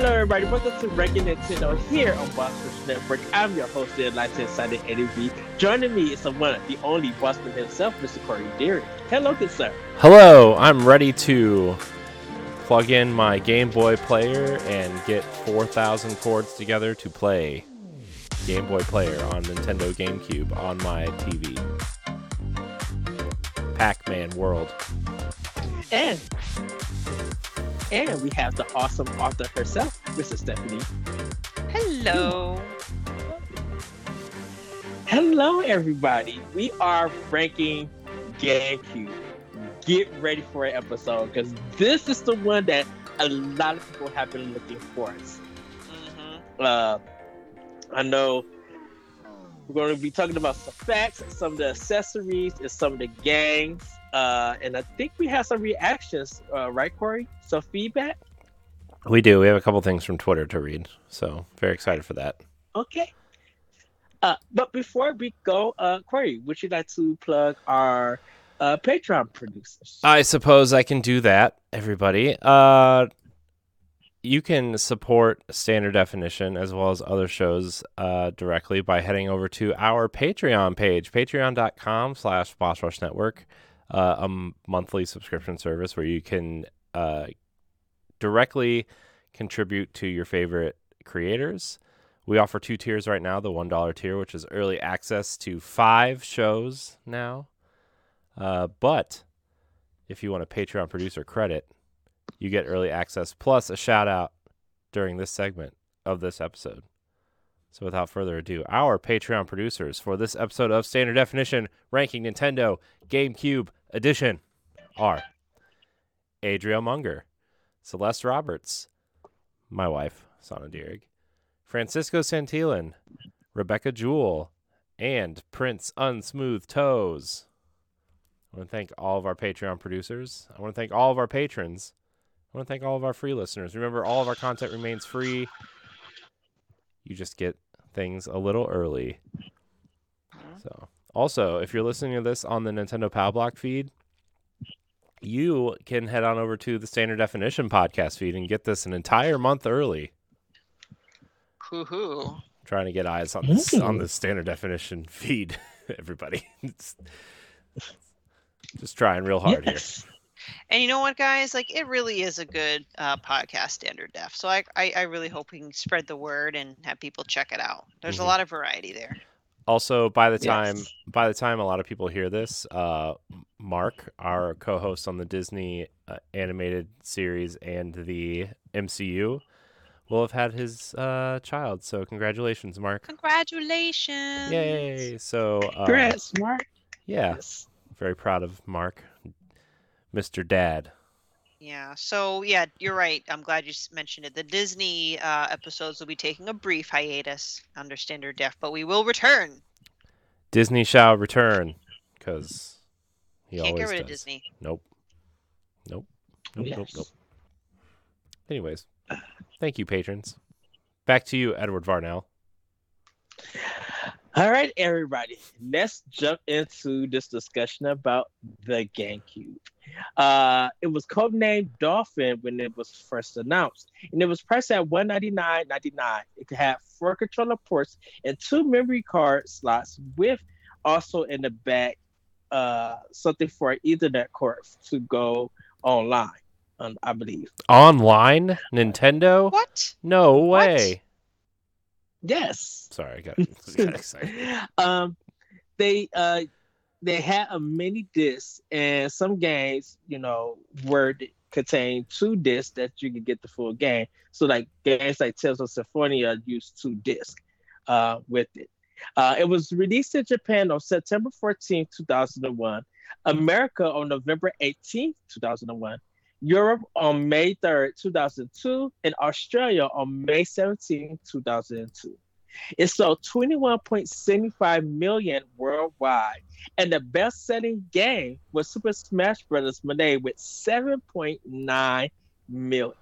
Hello, everybody. Welcome to Ranking Nintendo here on Rush Network. I'm your host, the Enlightened Excited Eddie V. Joining me is the one, the only Bossman himself, Mr. Corey Deary. Hello, good sir. Hello, I'm ready to plug in my Game Boy player and get 4,000 chords together to play Game Boy Player on Nintendo GameCube on my TV. Pac Man World. And and we have the awesome author herself, Mrs. Stephanie. Hello. Hello, everybody. We are ranking GameCube. Get ready for an episode because this is the one that a lot of people have been looking for. Mm-hmm. Uh, I know we're going to be talking about some facts, some of the accessories, and some of the games. Uh, and I think we have some reactions, uh, right, Corey? Some feedback. We do. We have a couple things from Twitter to read, so very excited for that. Okay. Uh, but before we go, uh, Corey, would you like to plug our uh, Patreon producers? I suppose I can do that, everybody. Uh, you can support Standard Definition as well as other shows uh, directly by heading over to our Patreon page, patreon.com slash Boss Rush Network, uh, a monthly subscription service where you can uh, directly contribute to your favorite creators. We offer two tiers right now the $1 tier, which is early access to five shows now. Uh, but if you want a Patreon producer credit, you get early access plus a shout out during this segment of this episode. So without further ado, our Patreon producers for this episode of Standard Definition Ranking Nintendo GameCube Edition are Adriel Munger, Celeste Roberts, my wife, Sana Dierig, Francisco Santillan, Rebecca Jewell, and Prince Unsmooth Toes. I want to thank all of our Patreon producers. I want to thank all of our patrons. I want to thank all of our free listeners. Remember, all of our content remains free. You just get things a little early. Mm-hmm. So, also, if you're listening to this on the Nintendo Pow Block feed, you can head on over to the Standard Definition podcast feed and get this an entire month early. Hoo-hoo. Trying to get eyes on this on the Standard Definition feed, everybody. It's- just trying real hard here. Yes. And you know what, guys? Like, it really is a good uh, podcast, Standard Def. So I, I, I really hope we can spread the word and have people check it out. There's Mhm. a lot of variety there. Also, by the time Yes. by the time a lot of people hear this, uh, Mark, our co-host on the Disney uh, animated series and the MCU, will have had his uh, child. So congratulations, Mark! Congratulations. Yay! So uh, Congrats, Mark. yeah, Yes. very proud of Mark, Mr. Dad. Yeah. So, yeah, you're right. I'm glad you mentioned it. The Disney uh, episodes will be taking a brief hiatus under Standard Def, but we will return. Disney shall return because he Can't always get rid does. of Disney. Nope. Nope. Nope. Nope. Nope. Anyways, thank you, patrons. Back to you, Edward Varnell. All right, everybody. Let's jump into this discussion about the GameCube. Uh, it was codenamed Dolphin when it was first announced, and it was priced at $199.99. It could have four controller ports and two memory card slots, with also in the back uh, something for an Ethernet cord to go online. Um, I believe. Online Nintendo? What? No way. Yes. Sorry, I got, got excited. um, they uh, they had a mini disc, and some games, you know, were contained two discs that you could get the full game. So, like games like Tales of Symphonia use two discs uh, with it. Uh, it was released in Japan on September 14, 2001, America on November 18, 2001, Europe on May 3rd, 2002, and Australia on May 17, 2002. It sold 21.75 million worldwide, and the best-selling game was Super Smash Bros. Melee with 7.9 million.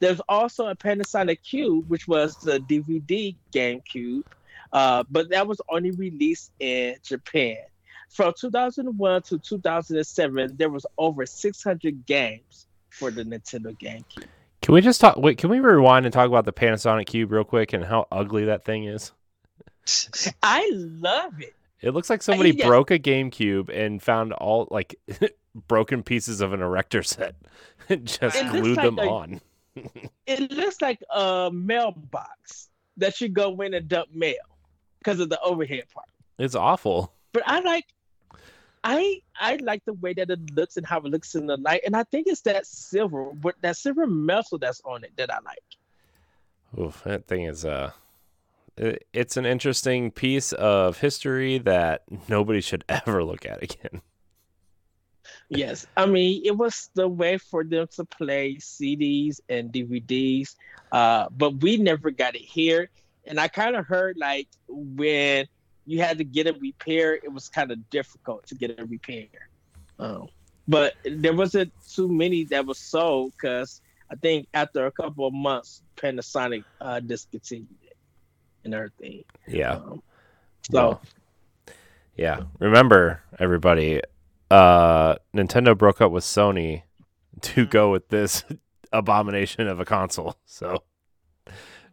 There's also a Panasonic Cube, which was the DVD GameCube, uh, but that was only released in Japan. From 2001 to 2007, there was over 600 games for the Nintendo GameCube. Can we just talk? Wait, can we rewind and talk about the Panasonic Cube real quick and how ugly that thing is? I love it. It looks like somebody yeah. broke a GameCube and found all like broken pieces of an erector set and just It glued like them a- on. It looks like a mailbox that you go in and dump mail because of the overhead part. It's awful. But I like, I I like the way that it looks and how it looks in the light, and I think it's that silver, but that silver metal that's on it that I like. Oof, that thing is uh it, it's an interesting piece of history that nobody should ever look at again. Yes, I mean it was the way for them to play CDs and DVDs, uh, but we never got it here. And I kind of heard like when you had to get it repaired, it was kind of difficult to get it repaired. Um, but there wasn't too many that was sold because I think after a couple of months, Panasonic uh, discontinued it and everything. Yeah. Um, so Well, yeah. Remember everybody, uh Nintendo broke up with Sony to go with this abomination of a console. So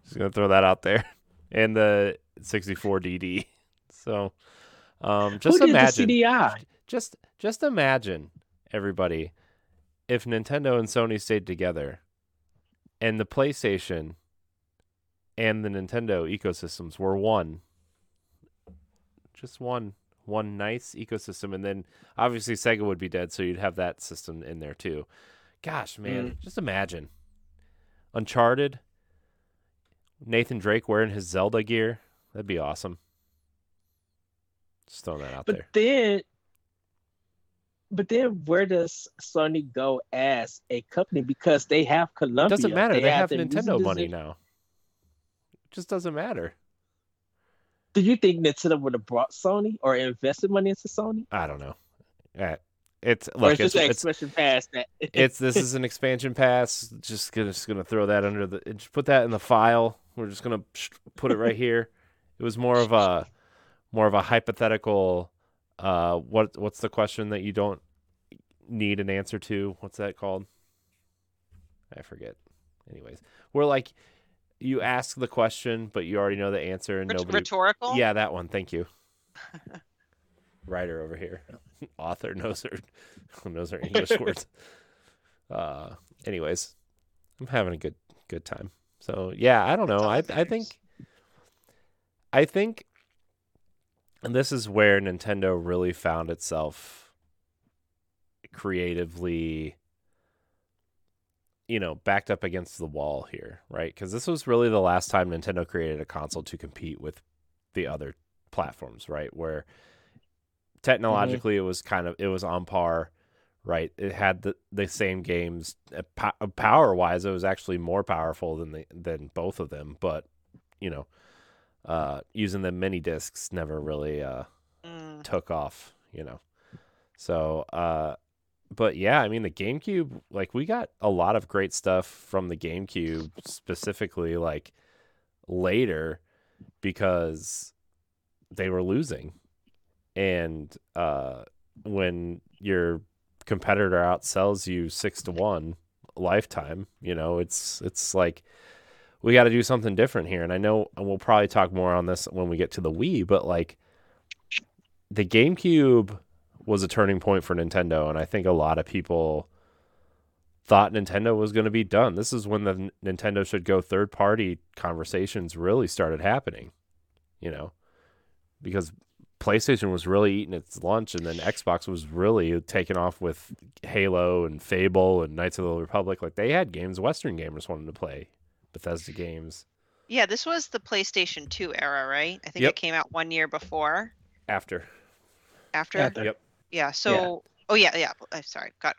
just gonna throw that out there. And the 64 DD. So um just imagine just just imagine everybody if Nintendo and Sony stayed together and the PlayStation and the Nintendo ecosystems were one just one one nice ecosystem and then obviously Sega would be dead so you'd have that system in there too. Gosh, man, just imagine. Uncharted Nathan Drake wearing his Zelda gear. That'd be awesome. Just throwing that out But there. then, but then, where does Sony go as a company? Because they have Columbia. doesn't matter. They, have their Nintendo money now. It just doesn't matter. Do you think Nintendo would have brought Sony or invested money into Sony? I don't know. Uh, It's or look, it's it's, an it's, expression past that? it's this is an expansion pass. Just gonna just gonna throw that under the just put that in the file. We're just gonna put it right here. It was more of a more of a hypothetical. Uh, what what's the question that you don't need an answer to? What's that called? I forget. Anyways, we're like you ask the question, but you already know the answer, and nobody. Rhetorical. Yeah, that one. Thank you. Writer over here, author knows her knows her English words. Uh, anyways, I'm having a good good time. So yeah, I don't know. I I think. I think, and this is where Nintendo really found itself creatively. You know, backed up against the wall here, right? Because this was really the last time Nintendo created a console to compete with the other platforms, right? Where technologically it was kind of it was on par, right? It had the, the same games. Uh, po- Power wise, it was actually more powerful than the than both of them, but you know, uh, using the mini discs never really uh, Mm. took off, you know. So, uh, but yeah, I mean, the GameCube, like, we got a lot of great stuff from the GameCube, specifically, like, later because they were losing. And uh, when your competitor outsells you six to one lifetime, you know, it's, it's like, we got to do something different here. And I know and we'll probably talk more on this when we get to the Wii, but like, the GameCube was a turning point for Nintendo, and I think a lot of people thought Nintendo was going to be done. This is when the Nintendo should go third party conversations really started happening, you know, because PlayStation was really eating its lunch, and then Xbox was really taking off with Halo and Fable and Knights of the Republic. Like they had games Western gamers wanted to play, Bethesda games Yeah, this was the PlayStation 2 era, right? I think Yep. it came out one year before. after. After. After. Yep. Yeah. So. Oh yeah, yeah. I'm sorry, got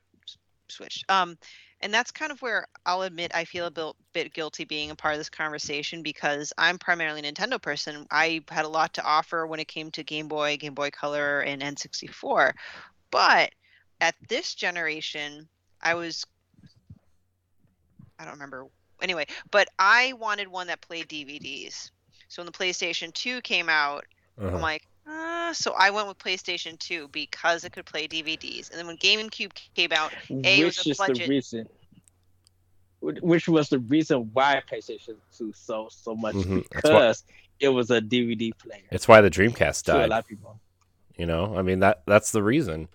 switched. Um, and that's kind of where I'll admit I feel a bit, bit guilty being a part of this conversation because I'm primarily a Nintendo person. I had a lot to offer when it came to Game Boy, Game Boy Color, and N64, but at this generation, I was. I don't remember. Anyway, but I wanted one that played DVDs. So when the PlayStation 2 came out, Uh-huh. I'm like, Uh, so I went with PlayStation 2 because it could play DVDs. And then when GameCube came out, A, it was which a is the reason. Which was the reason why PlayStation 2 sold so much Mhm, that's why- because it was a DVD player. It's why the Dreamcast to a died. lot of people. You know, I mean that that's the reason.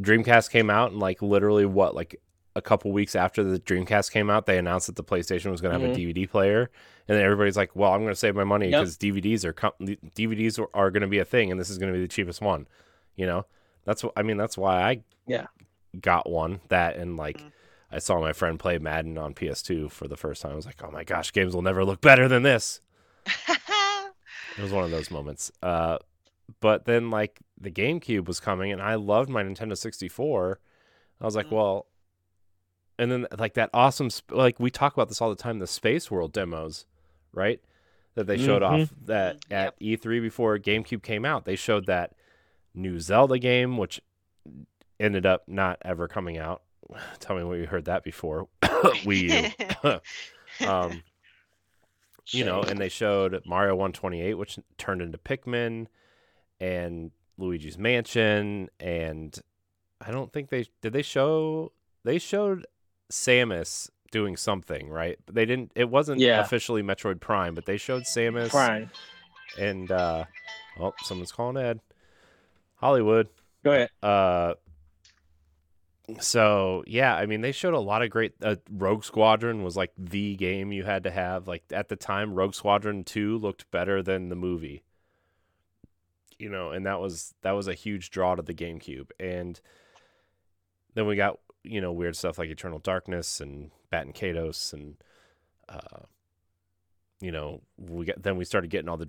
Dreamcast came out and like literally what like a couple weeks after the Dreamcast came out, they announced that the PlayStation was going to have Mhm. a DVD player, and then everybody's like, "Well, I'm going to save my money Yep. because DVDs are com- DVDs are, are going to be a thing, and this is going to be the cheapest one." You know, that's what I mean. That's why I Yeah. got one that and like. Mhm. I saw my friend play Madden on PS2 for the first time. I was like, "Oh my gosh, games will never look better than this." It was one of those moments. Uh, but then like the GameCube was coming, and I loved my Nintendo 64. I was like, Mhm. well, and then like that awesome, sp- like we talk about this all the time, the Space World demos, right? That they showed Mhm. off that at E3 before GameCube came out. They showed that new Zelda game, which ended up not ever coming out. Tell me where you heard that before. Wii U. um, you know, and they showed Mario 128, which turned into Pikmin, and Luigi's Mansion, and I don't think they did. They show they showed Samus doing something, right? But they didn't. It wasn't Yeah. officially Metroid Prime, but they showed Samus Prime. and uh, oh, someone's calling Ed. Hollywood. Go ahead. Uh, so yeah, I mean, they showed a lot of great. Uh, Rogue Squadron was like the game you had to have. Like at the time, Rogue Squadron Two looked better than the movie. You know, and that was that was a huge draw to the GameCube. And then we got you know weird stuff like Eternal Darkness and Baten Kaitos and uh, you know we got then we started getting all the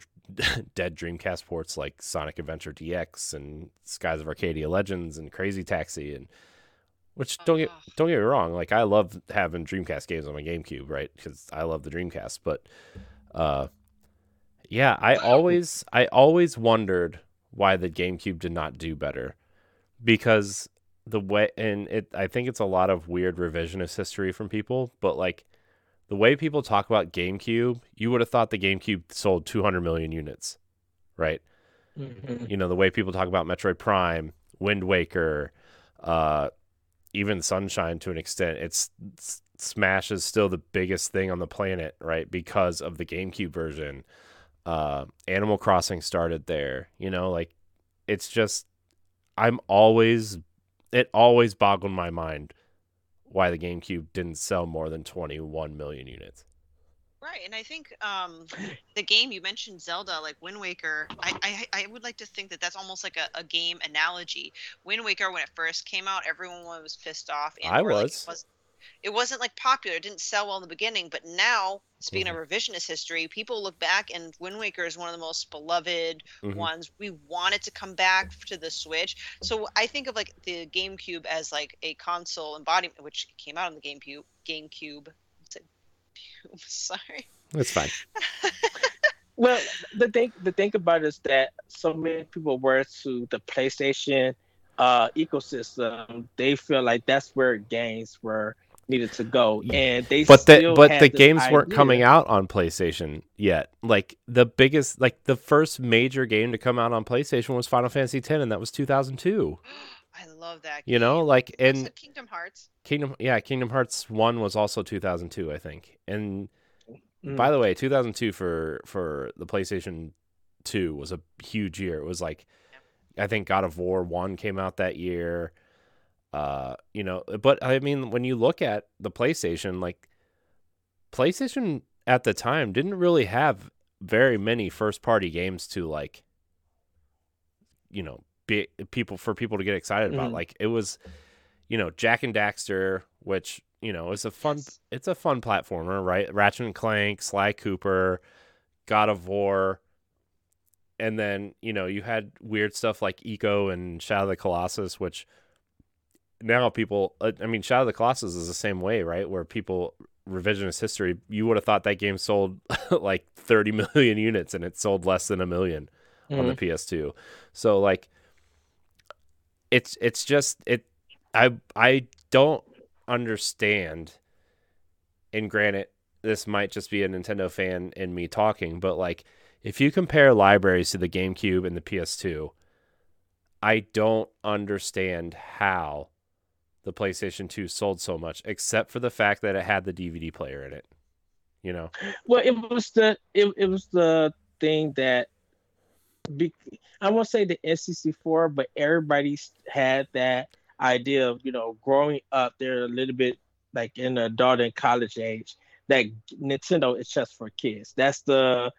dead Dreamcast ports like Sonic Adventure DX and Skies of Arcadia Legends and Crazy Taxi and which don't get don't get me wrong like I love having Dreamcast games on my GameCube right? Because I love the Dreamcast but uh yeah I always I always wondered why the GameCube did not do better because the way and it I think it's a lot of weird revisionist history from people but like the way people talk about GameCube, you would have thought the GameCube sold 200 million units, right? Mhm. You know, the way people talk about Metroid Prime, Wind Waker, uh, even Sunshine to an extent, it's, it's Smash is still the biggest thing on the planet, right? Because of the GameCube version. Uh, Animal Crossing started there, you know, like it's just, I'm always, it always boggled my mind why the GameCube didn't sell more than 21 million units. Right, and I think um, the game you mentioned, Zelda, like Wind Waker. I, I I would like to think that that's almost like a, a game analogy. Wind Waker, when it first came out, everyone was pissed off. I or, like, was. It, was it wasn't like popular. It didn't sell well in the beginning, but now, speaking Mm-hmm. of revisionist history, people look back and Wind Waker is one of the most beloved Mhm. ones. We want it to come back to the Switch. So I think of like the GameCube as like a console embodiment, which came out on the GameCube. GameCube. What's it? Sorry. It's fine. Well, the thing the thing about it is that so many people were to the PlayStation uh, ecosystem. They feel like that's where games were needed to go, and they but the but had the this games weren't idea- coming out on PlayStation yet. Like the biggest, like the first major game to come out on PlayStation was Final Fantasy X, and that was 2002. I love that. You know, game. like Also and Kingdom Hearts. Kingdom, yeah, Kingdom Hearts one was also 2002, I think. And Mm. by the way, 2002 for for the PlayStation 2 was a huge year. It was like I think God of War 1 came out that year. Uh, you know, but I mean when you look at the PlayStation, like PlayStation at the time didn't really have very many first party games to like you know, be people for people to get excited about. Mhm. Like it was you know, Jak and Daxter, which, you know, is a fun Yes. it's a fun platformer, right? Ratchet and Clank, Sly Cooper, God of War, and then you know you had weird stuff like Ico and Shadow of the Colossus, which now people, uh, I mean, Shadow of the Colossus is the same way, right? Where people revisionist history, you would have thought that game sold like 30 million units, and it sold less than a 1000000 on the Mhm. PS2. So like, it's it's just it. I I don't understand. And granted, this might just be a Nintendo fan in me talking, but like, if you compare libraries to the GameCube and the PS2, I don't understand how the PlayStation 2 sold so much, except for the fact that it had the DVD player in it. You know. Well, it was the it, it was the thing that be, I won't say the N64, but everybody had that idea of you know growing up. They're a little bit like in the adult and college age. That Nintendo is just for kids. That's the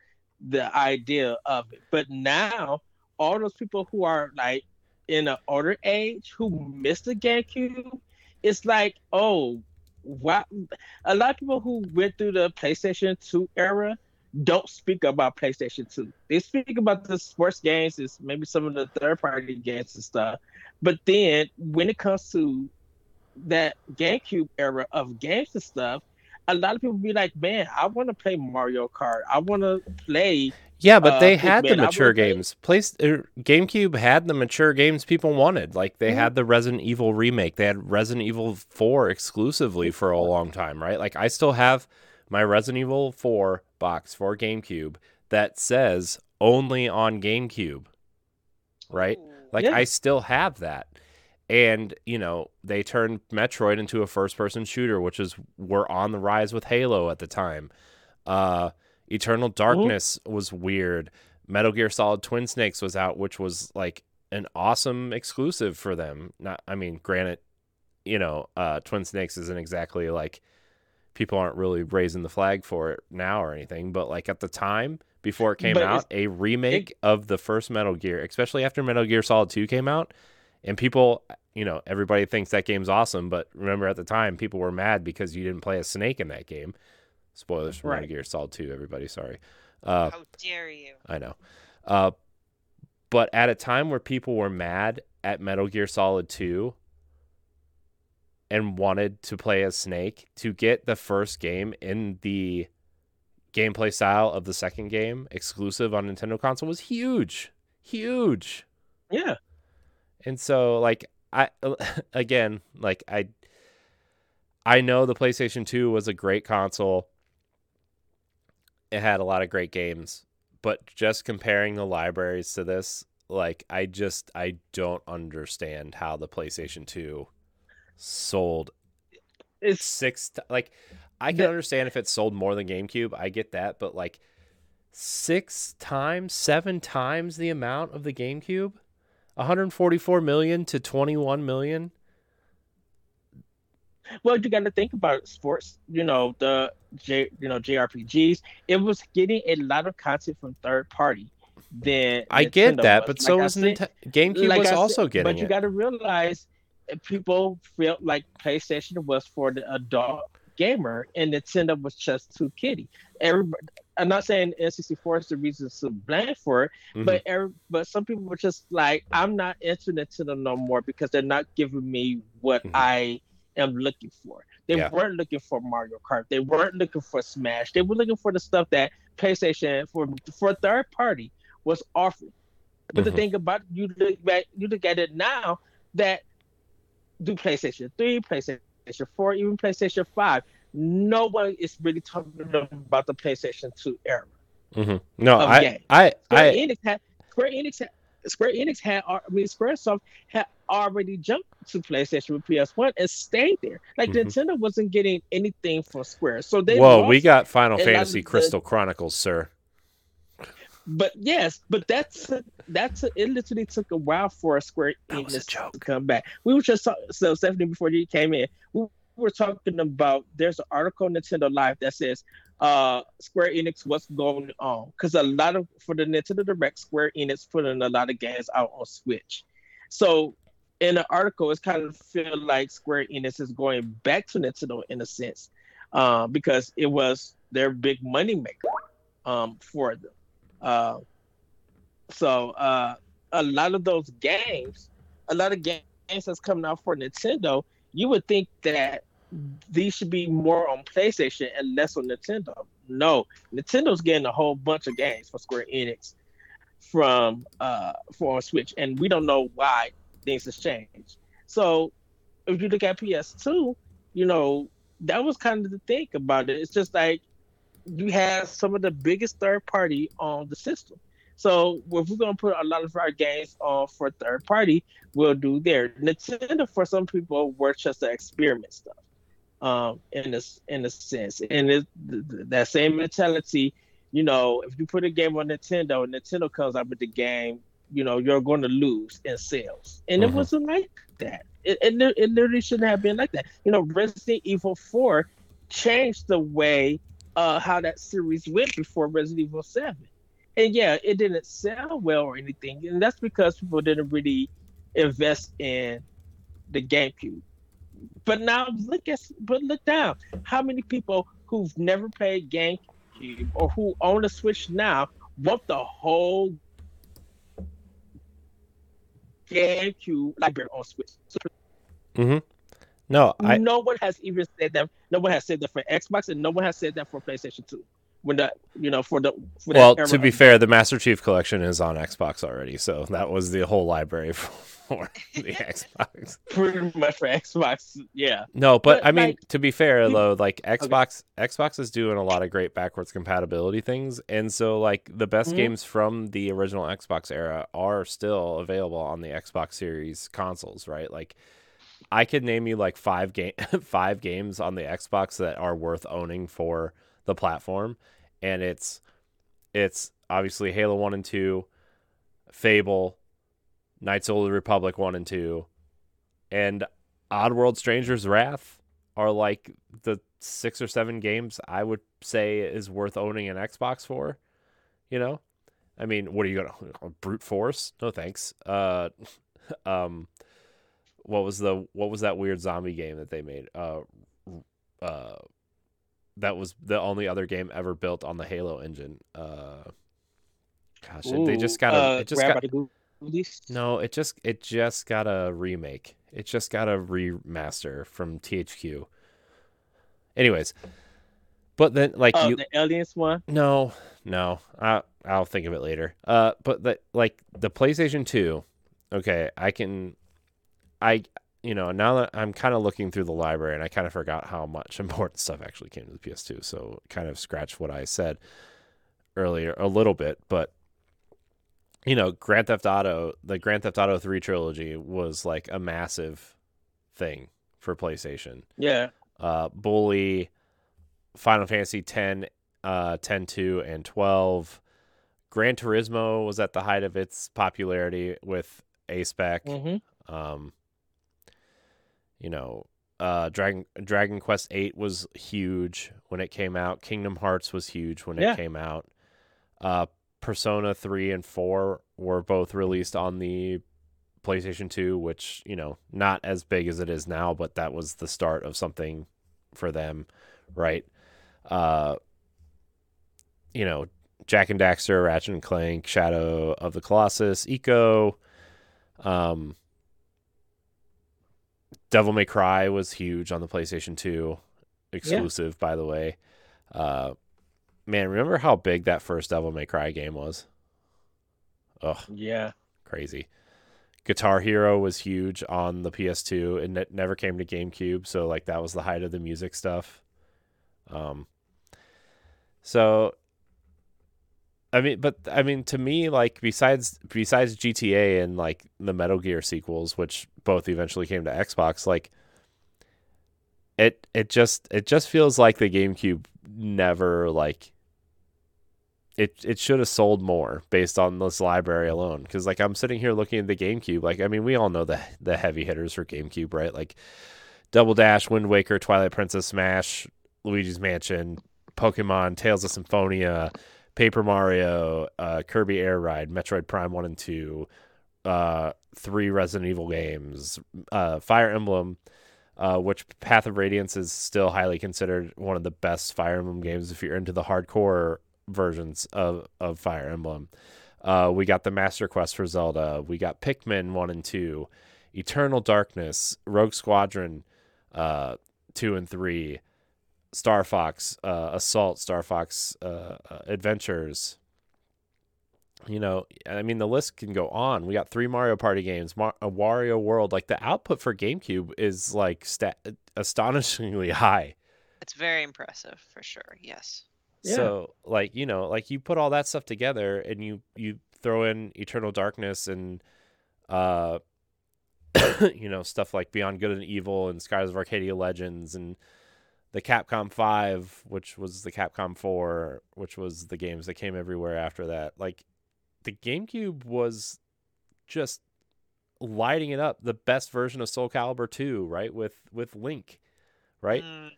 the idea of it. But now all those people who are like in an older age who missed the GameCube, it's like, oh, wow. A lot of people who went through the PlayStation 2 era don't speak about PlayStation 2. They speak about the sports games, is maybe some of the third party games and stuff. But then when it comes to that GameCube era of games and stuff, a lot of people be like, "Man, I want to play Mario Kart. I want to play." Yeah, but uh, they had the mature games. Place uh, GameCube had the mature games people wanted. Like they mm-hmm. had the Resident Evil remake. They had Resident Evil Four exclusively for a long time, right? Like I still have my Resident Evil Four box for GameCube that says only on GameCube, right? Like yeah. I still have that and you know they turned metroid into a first person shooter which is were on the rise with halo at the time uh eternal darkness mm-hmm. was weird metal gear solid twin snakes was out which was like an awesome exclusive for them not i mean granted you know uh twin snakes isn't exactly like people aren't really raising the flag for it now or anything but like at the time before it came but out a remake it, of the first metal gear especially after metal gear solid 2 came out and people, you know, everybody thinks that game's awesome, but remember at the time, people were mad because you didn't play a snake in that game. Spoilers from right. Metal Gear Solid 2, everybody. Sorry. Uh, How dare you? I know. Uh, but at a time where people were mad at Metal Gear Solid 2 and wanted to play as Snake, to get the first game in the gameplay style of the second game exclusive on Nintendo console was huge. Huge. Yeah. And so like I again, like I I know the PlayStation 2 was a great console. It had a lot of great games, but just comparing the libraries to this, like I just I don't understand how the PlayStation 2 sold it's six t- like I can understand if it sold more than GameCube, I get that, but like six times, seven times the amount of the GameCube? 144 million to 21 million. Well, you got to think about sports. You know the J, you know JRPGs. It was getting a lot of content from third party. Then I Nintendo get that, was. but like so was Nintendo. GameCube like was also getting. It. But you got to realize, people felt like PlayStation was for the adult gamer, and Nintendo was just too kiddie. Everybody, I'm not saying N64 is the reason to blame for it, mm-hmm. but every, but some people were just like, I'm not into Nintendo no more because they're not giving me what mm-hmm. I am looking for. They yeah. weren't looking for Mario Kart. They weren't looking for Smash. They were looking for the stuff that PlayStation for for third party was offering. But mm-hmm. the thing about you look back, you look at it now that do PlayStation 3, PlayStation 4, even PlayStation 5, no one is really talking about the PlayStation 2 era. Mm-hmm. No, I, games. I, Square I, Enix had Square Enix had Square Enix had, I mean, SquareSoft had already jumped to PlayStation with PS1 and stayed there. Like mm-hmm. Nintendo wasn't getting anything for Square, so they. Whoa, we got Final Fantasy Crystal the, Chronicles, sir. But yes, but that's that's it. Literally took a while for a Square Enix to come back. We were just so Stephanie before you came in. We were talking about there's an article on Nintendo Life that says uh Square Enix what's going on because a lot of for the Nintendo Direct Square Enix putting a lot of games out on Switch. So in the article, it's kind of feel like Square Enix is going back to Nintendo in a sense uh, because it was their big money maker um, for them. Uh, so uh, a lot of those games, a lot of games that's coming out for Nintendo, you would think that these should be more on PlayStation and less on Nintendo. No, Nintendo's getting a whole bunch of games for Square Enix from uh for Switch, and we don't know why things has changed. So if you look at PS2, you know that was kind of the thing about it. It's just like you have some of the biggest third party on the system. So if we're gonna put a lot of our games on for third party, we'll do there. Nintendo for some people works just to experiment stuff, um, in this in a sense, and it, that same mentality. You know, if you put a game on Nintendo, and Nintendo comes out with the game, you know, you're going to lose in sales, and Mhm. it wasn't like that. It, it, it literally shouldn't have been like that. You know, Resident Evil Four changed the way uh, how that series went before Resident Evil Seven and yeah, it didn't sell well or anything, and that's because people didn't really invest in the GameCube. But now look at but look down. How many people who've never played GameCube or who own a Switch now want the whole GameCube library on Switch? Mm-hmm. No, I no one has even said that. No one has said that for Xbox, and no one has said that for PlayStation Two. When the you know for the for that well, to be fair, the Master Chief Collection is on Xbox already, so that was the whole library for the Xbox. pretty much for Xbox, yeah. No, but, But, I mean, like, to be fair though, like Xbox, Xbox is doing a lot of great backwards compatibility things, and so like the best Mhm. games from the original Xbox era are still available on the Xbox Series consoles, right? Like, I could name you like five game, five games on the Xbox that are worth owning for the platform, and it's, it's obviously Halo One and Two, Fable, Knights of the Republic One and Two, and Oddworld Stranger's Wrath are like the six or seven games I would say is worth owning an Xbox for. You know, I mean, what are you gonna brute force? No thanks. Uh, um, what was the what was that weird zombie game that they made? Uh, uh, that was the only other game ever built on the Halo engine. Uh, gosh, they just got a uh, it just got no, it just it just got a remake. It just got a remaster from THQ. Anyways, but then like Oh, you the Aliens one. no, no. I I'll think of it later. Uh but the like the PlayStation 2, okay, I can I you know, now that I'm kind of looking through the library and I kind of forgot how much important stuff actually came to the PS2, so kind of scratch what I said earlier a little bit, but you know, Grand Theft Auto, the Grand Theft Auto 3 trilogy was like a massive thing for PlayStation Yeah. uh, Bully, Final Fantasy 10, uh, 10 2, and 12. Gran Turismo was at the height of its popularity with A Spec. Mm-hmm. Um, you know, uh, Dragon Dragon Quest 8 was huge when it came out. Kingdom Hearts was huge when Yeah. it came out. Uh, Persona 3 and 4 were both released on the PlayStation 2, which, you know, not as big as it is now, but that was the start of something for them, right? Uh, you know, Jak and Daxter, Ratchet and Clank, Shadow of the Colossus, Ico, um, Devil May Cry was huge on the PlayStation 2, exclusive, by the way. Uh, man, remember how big that first Devil May Cry game was? Ugh, Yeah. crazy. Guitar Hero was huge on the PS2 and it never came to GameCube, so like that was the height of the music stuff. Um so I mean but I mean to me like besides besides GTA and like the Metal Gear sequels which both eventually came to Xbox like it it just it just feels like the GameCube never like it it should have sold more based on this library alone. Because like i'm sitting here looking at the gamecube like i mean we all know the the heavy hitters for gamecube right? Like double dash wind waker twilight princess smash luigi's mansion pokemon tales of symphonia paper mario uh, kirby air ride metroid prime 1 and 2 uh, three resident evil games uh, fire emblem uh, which path of radiance is still highly considered one of the best fire emblem games if you're into the hardcore versions of of Fire Emblem. Uh, we got the Master Quest for Zelda. We got Pikmin one and two, Eternal Darkness, Rogue Squadron, uh, two and three, Star Fox uh, Assault, Star Fox uh, uh, Adventures. You know, I mean, the list can go on. We got three Mario Party games, Mar- a Wario World. Like the output for GameCube is like sta- astonishingly high. It's very impressive for sure. Yes. So like you know like you put all that stuff together and you you throw in Eternal Darkness and uh you know stuff like Beyond Good and Evil and Skies of Arcadia Legends and the Capcom 5 which was the Capcom 4 which was the games that came everywhere after that. Like the GameCube was just lighting it up the best version of Soul Calibur 2 right with with Link right? Mm,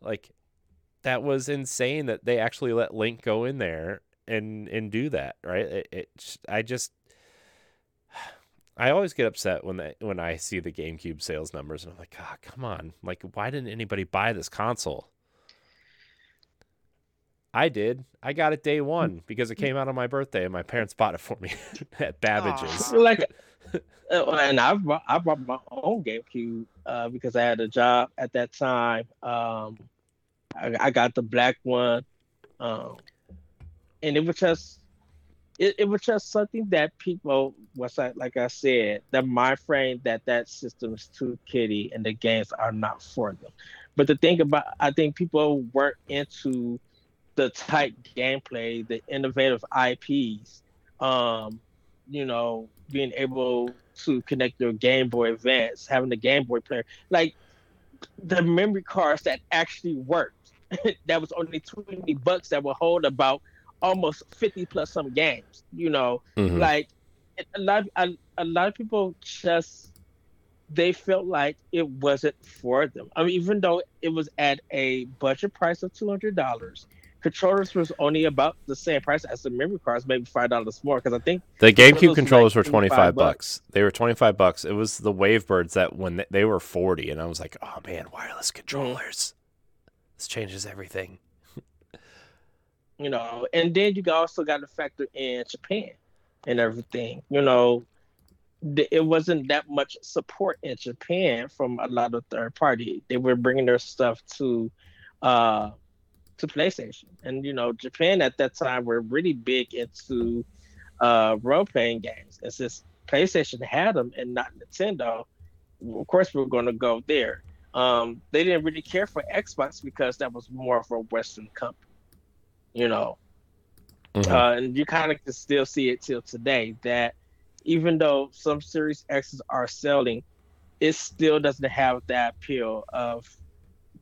like that was insane that they actually let Link go in there and and do that, right? It, it I just I always get upset when they, when I see the GameCube sales numbers and I'm like, "God, come on. Like why didn't anybody buy this console?" I did. I got it day 1 because it came out on my birthday and my parents bought it for me at Babbage's. Aw. like uh, and I brought, I brought my own GameCube uh, because I had a job at that time. Um, I, I got the black one, um, and it was just it, it was just something that people was like like I said, the mind frame that that system is too kiddie and the games are not for them. But the thing about I think people weren't into the tight gameplay, the innovative IPs. Um, you know, being able to connect your Game Boy Advance, having the Game Boy player, like the memory cards that actually worked. that was only 20 bucks that would hold about almost 50 plus some games, you know, Mhm. like a lot, a, a lot of people just, they felt like it wasn't for them. I mean, even though it was at a budget price of $200, controllers was only about the same price as the memory cards, maybe five dollars more. Because I think The GameCube controllers like were 25 25 bucks. They were 25 bucks. It was the Wavebirds that when they, they were 40 and I was like, "Oh man, wireless controllers. This changes everything." you know, and then you also got to factor in Japan and everything. You know, it wasn't that much support in Japan from a lot of third party. They were bringing their stuff to, uh, to PlayStation, and you know, Japan at that time were really big into uh, role playing games. And since PlayStation had them and not Nintendo, of course we are going to go there. Um, they didn't really care for Xbox because that was more of a Western company you know. Mhm. Uh, and you kind of can still see it till today that even though some Series X's are selling, it still doesn't have that appeal of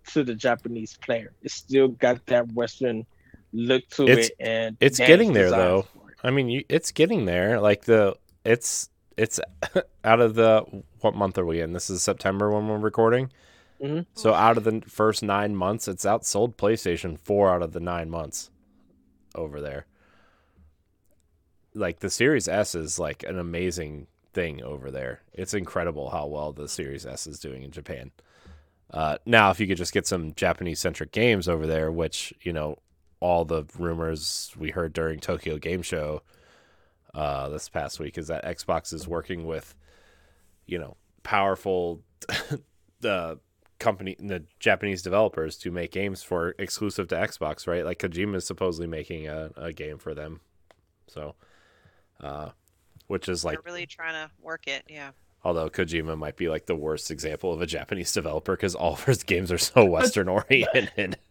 to the Japanese player. It still got that Western look to It's- it, and it's getting there, though. I mean, you, it's getting there. Like the it's it's out of the what month are we in? This is September when we're recording. Mhm. So out of the first nine months, it's outsold PlayStation four out of the nine months over there. Like the Series S is like an amazing thing over there. It's incredible how well the Series S is doing in Japan. Uh, now, if you could just get some Japanese centric games over there, which you know all the rumors we heard during Tokyo Game Show uh, this past week is that Xbox is working with, you know, powerful the company, the Japanese developers to make games for exclusive to Xbox, right? Like Kojima is supposedly making a, a game for them, so, uh, which is like They're really trying to work it. Yeah. Although Kojima might be like the worst example of a Japanese developer because all of his games are so Western oriented.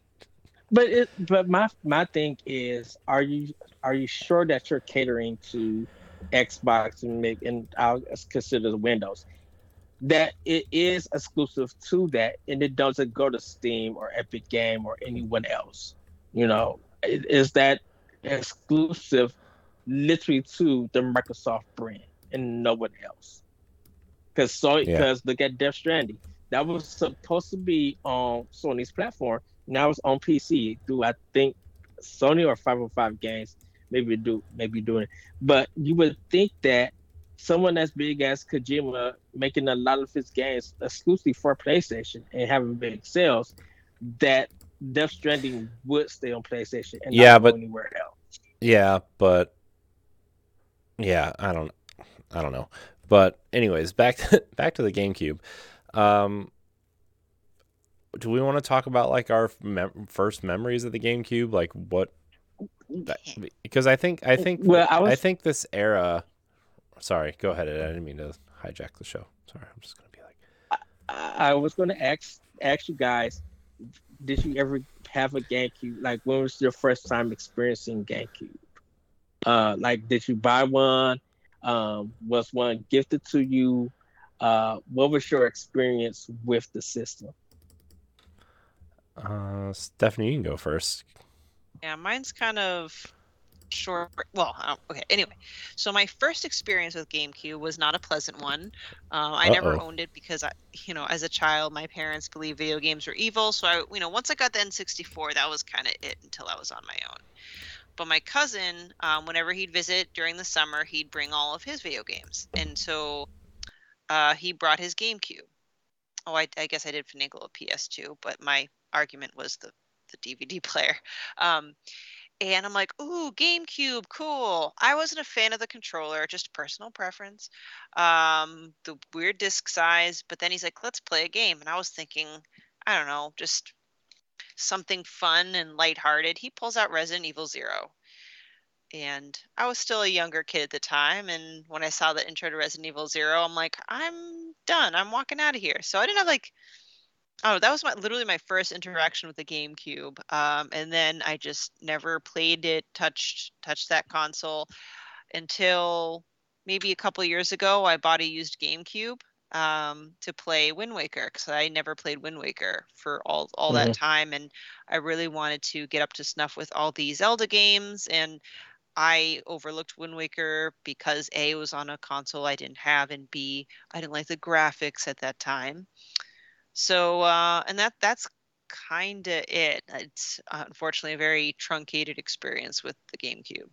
But it, but my my thing is, are you are you sure that you're catering to Xbox and make and I'll consider the Windows that it is exclusive to that and it doesn't go to Steam or Epic Game or anyone else. You know, it, is that exclusive literally to the Microsoft brand and no one else? Because so Yeah. because look at Death Stranding, that was supposed to be on Sony's platform. Now it's on PC. Do I think Sony or 505 Games maybe do maybe doing it? But you would think that someone as big as Kojima making a lot of his games exclusively for PlayStation and having big sales, that Death Stranding would stay on PlayStation and Yeah, not go but- anywhere else. yeah, but yeah, I don't, I don't know. But anyways, back to, back to the GameCube. Um, do we want to talk about like our mem- first memories of the GameCube? Like what? that- Because I think I think Well, I was I think this era. Sorry, go ahead. I didn't mean to hijack the show. Sorry, I'm just gonna be like. I I was going to ask ask you guys, did you ever have a GameCube? Like, when was your first time experiencing GameCube? Uh, like, did you buy one? Um, was one gifted to you? Uh, what was your experience with the system? Uh, Stephanie, you can go first. Yeah, mine's kind of short. Well, okay. Anyway, so my first experience with GameCube was not a pleasant one. Uh, I never Uh-oh. owned it because I, you know, as a child, my parents believed video games were evil. So I, you know, once I got the N64, that was kind of it until I was on my own. But my cousin, um, whenever he'd visit during the summer, he'd bring all of his video games, and so uh, he brought his GameCube. Oh, I, I guess I did finagle a PS2, but my argument was the the DVD player. Um, and I'm like, ooh, GameCube, cool. I wasn't a fan of the controller, just personal preference. Um, the weird disc size, but then he's like, let's play a game. And I was thinking, I don't know, just something fun and lighthearted. He pulls out Resident Evil Zero. And I was still a younger kid at the time. And when I saw the intro to Resident Evil Zero, I'm like, I'm done. I'm walking out of here. So I didn't have like Oh, that was my literally my first interaction with the GameCube. Um, and then I just never played it, touched touched that console until maybe a couple years ago. I bought a used GameCube um, to play Wind Waker because I never played Wind Waker for all all that time, and I really wanted to get up to snuff with all these Zelda games and. I overlooked Wind Waker because A it was on a console I didn't have, and B I didn't like the graphics at that time. So, uh, and that that's kind of it. It's unfortunately a very truncated experience with the GameCube.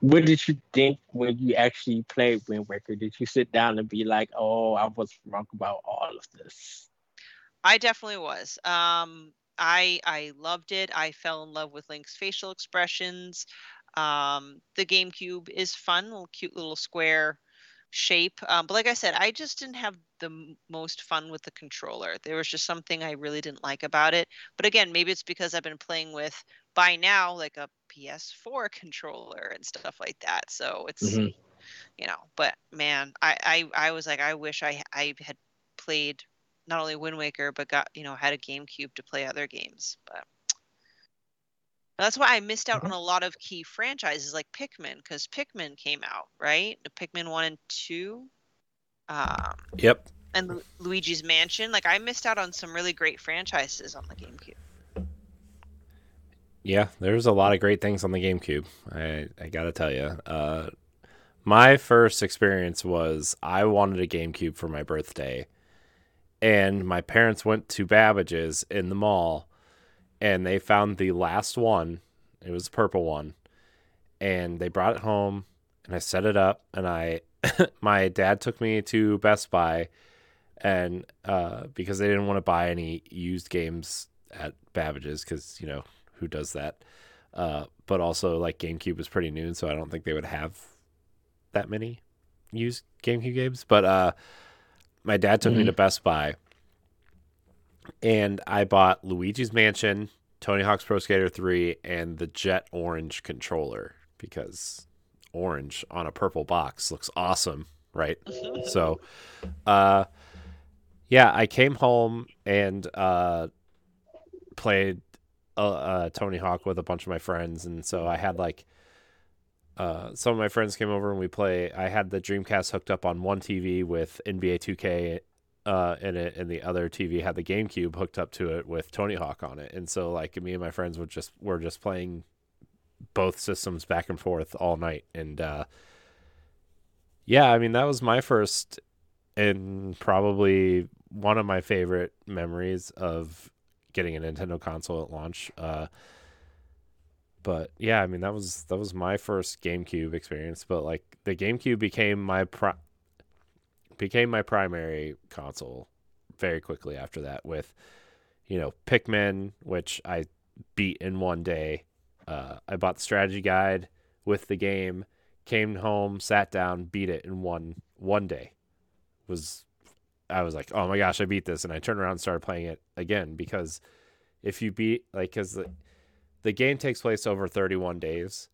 What did you think when you actually played Wind Waker? Did you sit down and be like, "Oh, I was wrong about all of this"? I definitely was. Um, I I loved it. I fell in love with Link's facial expressions. Um, the GameCube is fun, little cute little square shape. Um, but like I said, I just didn't have the m- most fun with the controller. There was just something I really didn't like about it. But again, maybe it's because I've been playing with by now like a PS4 controller and stuff like that. So it's Mhm. you know. But man, I I, I was like, I wish I I had played not only Wind Waker but got you know had a GameCube to play other games. But that's why I missed out on a lot of key franchises like Pikmin because Pikmin came out right, Pikmin one and two, um, Yep. and Lu- Luigi's Mansion. Like I missed out on some really great franchises on the GameCube. Yeah, there's a lot of great things on the GameCube. I I gotta tell you, uh, my first experience was I wanted a GameCube for my birthday, and my parents went to Babbage's in the mall, and they found the last one. It was a purple one, and they brought it home, and I set it up, and I my dad took me to Best Buy, and uh, because they didn't want to buy any used games at Babbage's, because you know who does that. Uh, but also, like GameCube was pretty new, so I don't think they would have that many used GameCube games. But uh, my dad took me Mhm. to Best Buy, and I bought Luigi's Mansion, Tony Hawk's Pro Skater 3, and the Jet Orange controller because orange on a purple box looks awesome, right? so uh yeah i came home and uh played uh, uh tony hawk with a bunch of my friends and so i had like uh some of my friends came over and we play i had the dreamcast hooked up on one tv with nba 2k uh in it and the other tv had the gamecube hooked up to it with tony hawk on it and so like me and my friends would just were just playing both systems back and forth all night and uh yeah i mean that was my first and probably one of my favorite memories of getting a Nintendo console at launch. Uh, but yeah, I mean that was that was my first GameCube experience. But like the GameCube became my pri- became my primary console very quickly after that. With you know Pikmin, which I beat in one day. Uh, I bought the strategy guide with the game, came home, sat down, beat it in one one day was I was like, oh my gosh, I beat this, and I turned around and started playing it again because if you beat like because the the game takes place over 31 days,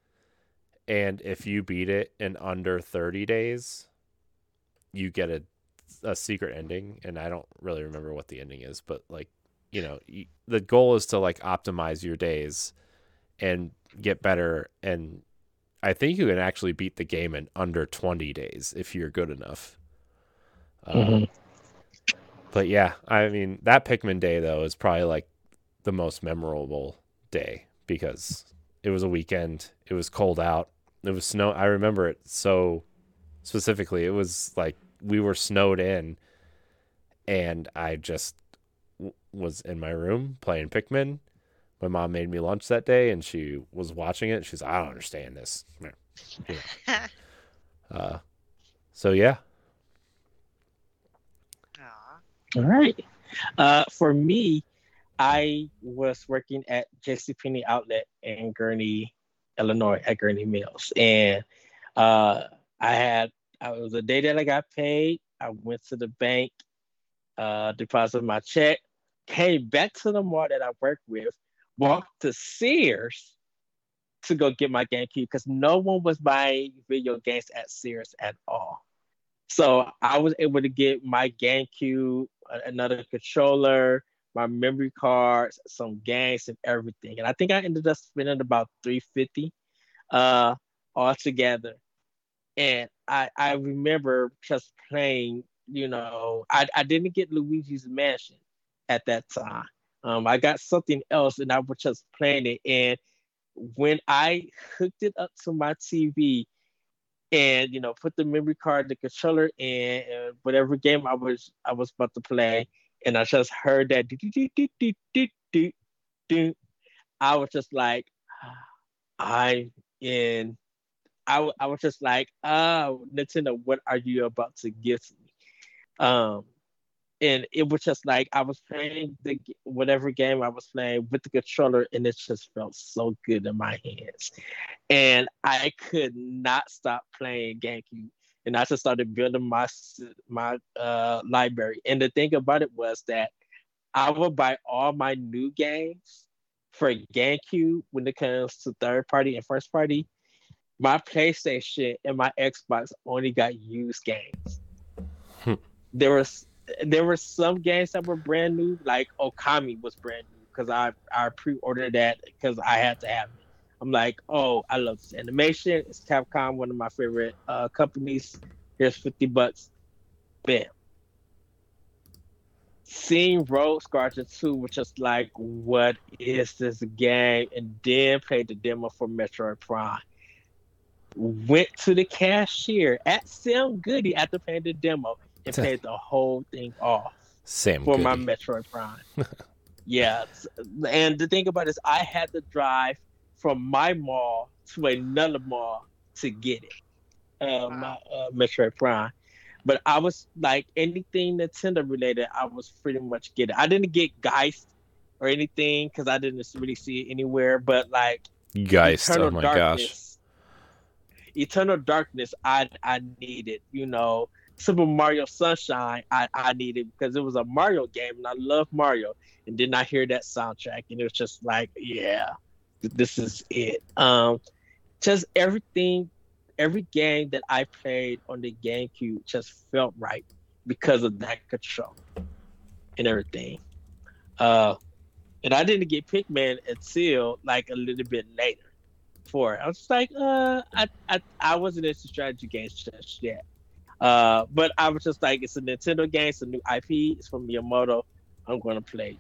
and if you beat it in under 30 days, you get a a secret ending, and I don't really remember what the ending is, but like you know, y the goal is to like optimize your days and get better. And I think you can actually beat the game in under 20 days if you're good enough. Um, but yeah, I mean, that Pikmin day though is probably like the most memorable day because it was a weekend. It was cold out. It was snow. I remember it so specifically. It was like we were snowed in, and I just w- was in my room playing Pikmin. My mom made me lunch that day, and she was watching it. She's, like, I don't understand this. Uh, so yeah, Aw. All right. Uh, for me, I was working at JCPenney Outlet in Gurnee, Illinois, at Gurnee Mills, and uh, I had I was the day that I got paid. I went to the bank, uh, deposited my check, came back to the mall that I worked with, walked to Sears to go get my GameCube because no one was buying video games at Sears at all. So I was able to get my GameCube, another controller, my memory cards, some games, and everything. And I think I ended up spending about 350 uh all together. And I I remember just playing, you know, I, I didn't get Luigi's Mansion at that time. Um, I got something else and I was just playing it. And when I hooked it up to my TV, and you know put the memory card the controller in and whatever game i was i was about to play and i just heard that do, do, do, do, do, do, do, i was just like i'm in I, I was just like oh nintendo what are you about to give me um and it was just like I was playing the whatever game I was playing with the controller, and it just felt so good in my hands, and I could not stop playing GameCube. And I just started building my my uh, library. And the thing about it was that I would buy all my new games for GameCube when it comes to third party and first party. My PlayStation and my Xbox only got used games. Hmm. There was there were some games that were brand new, like Okami was brand new because I I pre-ordered that because I had to have it. I'm like, oh, I love this animation. It's Capcom, one of my favorite uh, companies. Here's 50 bucks. Bam. Seeing Road Scorcher 2 was just like, what is this game? And then played the demo for Metroid Prime. Went to the cashier at Sam Goody after playing the demo and paid the whole thing off Sam for my Goody. Metroid Prime. yeah, s- and the thing about it is, I had to drive from my mall to another mall to get it, uh, my uh, Metroid Prime. But I was like anything Nintendo related, I was pretty much getting. I didn't get Geist or anything because I didn't really see it anywhere. But like Geist. Oh my gosh. Eternal Darkness, I I needed. You know, Super Mario Sunshine, I I needed because it was a Mario game and I love Mario. And then I hear that soundtrack and it was just like, yeah, this is it. Um, just everything, every game that I played on the GameCube just felt right because of that control and everything. Uh, and I didn't get Pikmin until like a little bit later for. I was just like, uh, I, I, I wasn't into strategy games just yet. Uh, but I was just like, it's a Nintendo game, it's a new IP, it's from Miyamoto. I'm gonna play.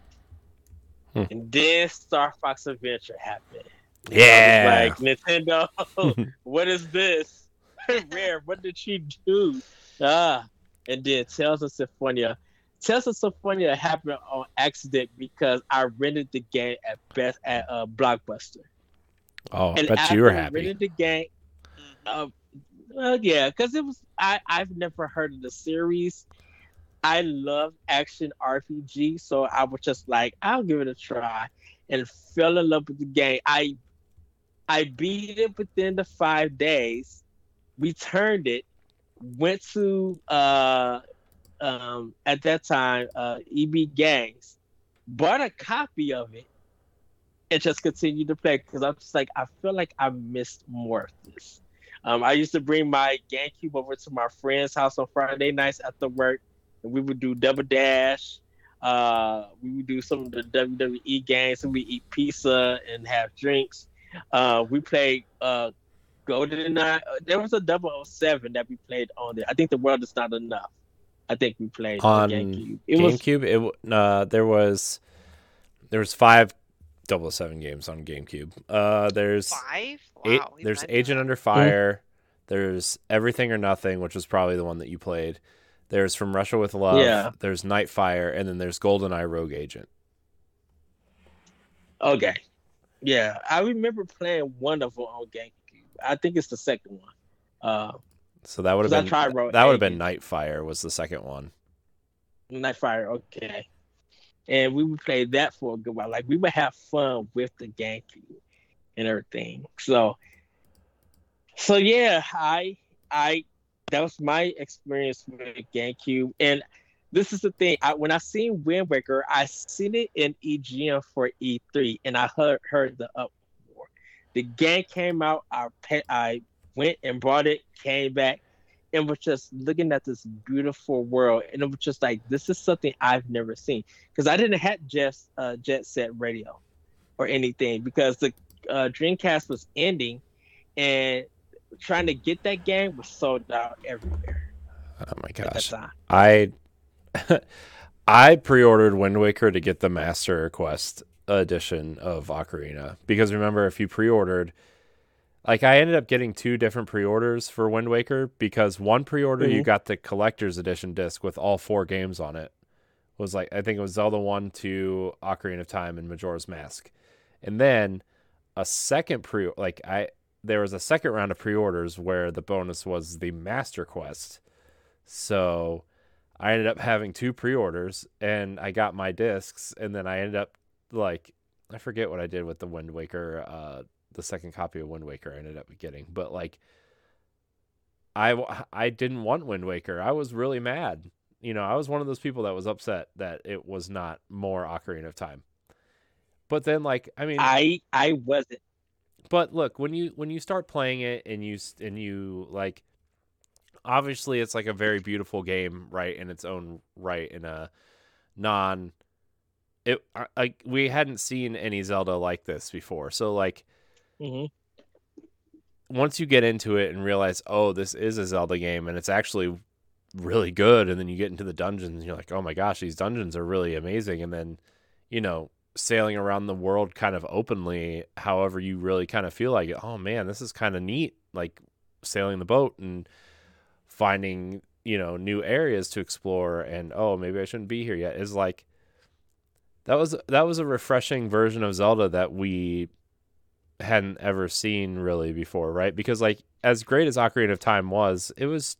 it. Hmm. And then Star Fox Adventure happened. Yeah. Like Nintendo, what is this? Rare, what did she do? Ah, and then Tales of Symphonia. Tales of Symphonia happened on accident because I rented the game at best at uh, Blockbuster. Oh, I And bet you were happy. rented the game, uh, well, yeah, because it was I I've never heard of the series. I love action RPG, so I was just like, I'll give it a try, and fell in love with the game. I I beat it within the five days, returned it, went to uh um at that time uh EB Games, bought a copy of it, and just continued to play because I'm just like I feel like I missed more of this. Um, I used to bring my GameCube over to my friend's house on Friday nights after work, and we would do double dash. Uh, we would do some of the WWE games. And we eat pizza and have drinks. Uh, we played uh, Golden Eye. Uh, there was a 007 that we played on there. I think the world is not enough. I think we played on GameCube. It GameCube. Was... It uh, there was there was five 007 games on GameCube. Uh, there's five. Wow, eight, there's Agent that. Under Fire. Mm-hmm. There's Everything or Nothing, which was probably the one that you played. There's From Russia with Love. Yeah. There's Nightfire, and then there's GoldenEye Rogue Agent. Okay. Yeah, I remember playing one of them on GameCube. I think it's the second one. Uh, so that would have been that would have been Nightfire was the second one. Nightfire, okay. And we would play that for a good while. Like we would have fun with the GameCube and everything. So, so yeah, I I that was my experience with GameCube. And this is the thing. I, when I seen Wind Waker, I seen it in EGM for E3, and I heard heard the uproar. The game came out. I I went and bought it, came back, and was just looking at this beautiful world, and it was just like this is something I've never seen because I didn't have just uh, Jet Set Radio or anything because the uh, Dreamcast was ending, and trying to get that game was sold out everywhere. Oh my gosh! I I pre-ordered Wind Waker to get the Master Quest edition of Ocarina because remember if you pre-ordered like I ended up getting two different pre-orders for Wind Waker because one pre-order mm-hmm. you got the collector's edition disc with all four games on it. Was like I think it was Zelda 1, 2, Ocarina of Time and Majora's Mask. And then a second pre like I there was a second round of pre-orders where the bonus was the Master Quest. So I ended up having two pre-orders and I got my discs and then I ended up like I forget what I did with the Wind Waker uh the second copy of Wind Waker I ended up getting but like I I didn't want Wind Waker. I was really mad. You know, I was one of those people that was upset that it was not more Ocarina of Time. But then like I mean I I wasn't but look when you when you start playing it and you and you like obviously it's like a very beautiful game right in its own right in a non it like we hadn't seen any zelda like this before so like mm-hmm. once you get into it and realize oh this is a zelda game and it's actually really good and then you get into the dungeons and you're like oh my gosh these dungeons are really amazing and then you know sailing around the world kind of openly, however you really kind of feel like it. Oh man, this is kind of neat. Like sailing the boat and finding, you know, new areas to explore and oh, maybe I shouldn't be here yet is like that was that was a refreshing version of Zelda that we hadn't ever seen really before, right? Because like as great as Ocarina of Time was, it was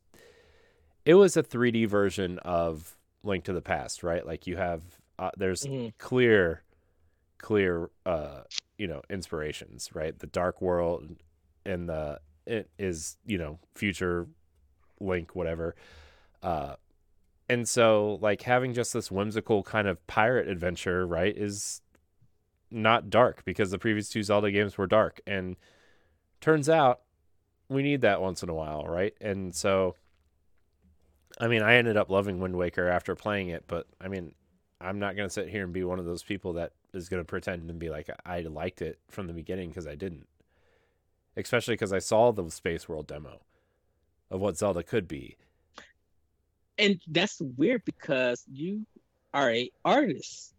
it was a 3D version of Link to the Past, right? Like you have uh, there's mm-hmm. clear clear uh you know inspirations right the dark world and the it is you know future link whatever uh and so like having just this whimsical kind of pirate adventure right is not dark because the previous two zelda games were dark and turns out we need that once in a while right and so i mean i ended up loving wind waker after playing it but i mean i'm not going to sit here and be one of those people that is going to pretend and be like I liked it from the beginning because I didn't. Especially because I saw the Space World demo of what Zelda could be. And that's weird because you are a artist.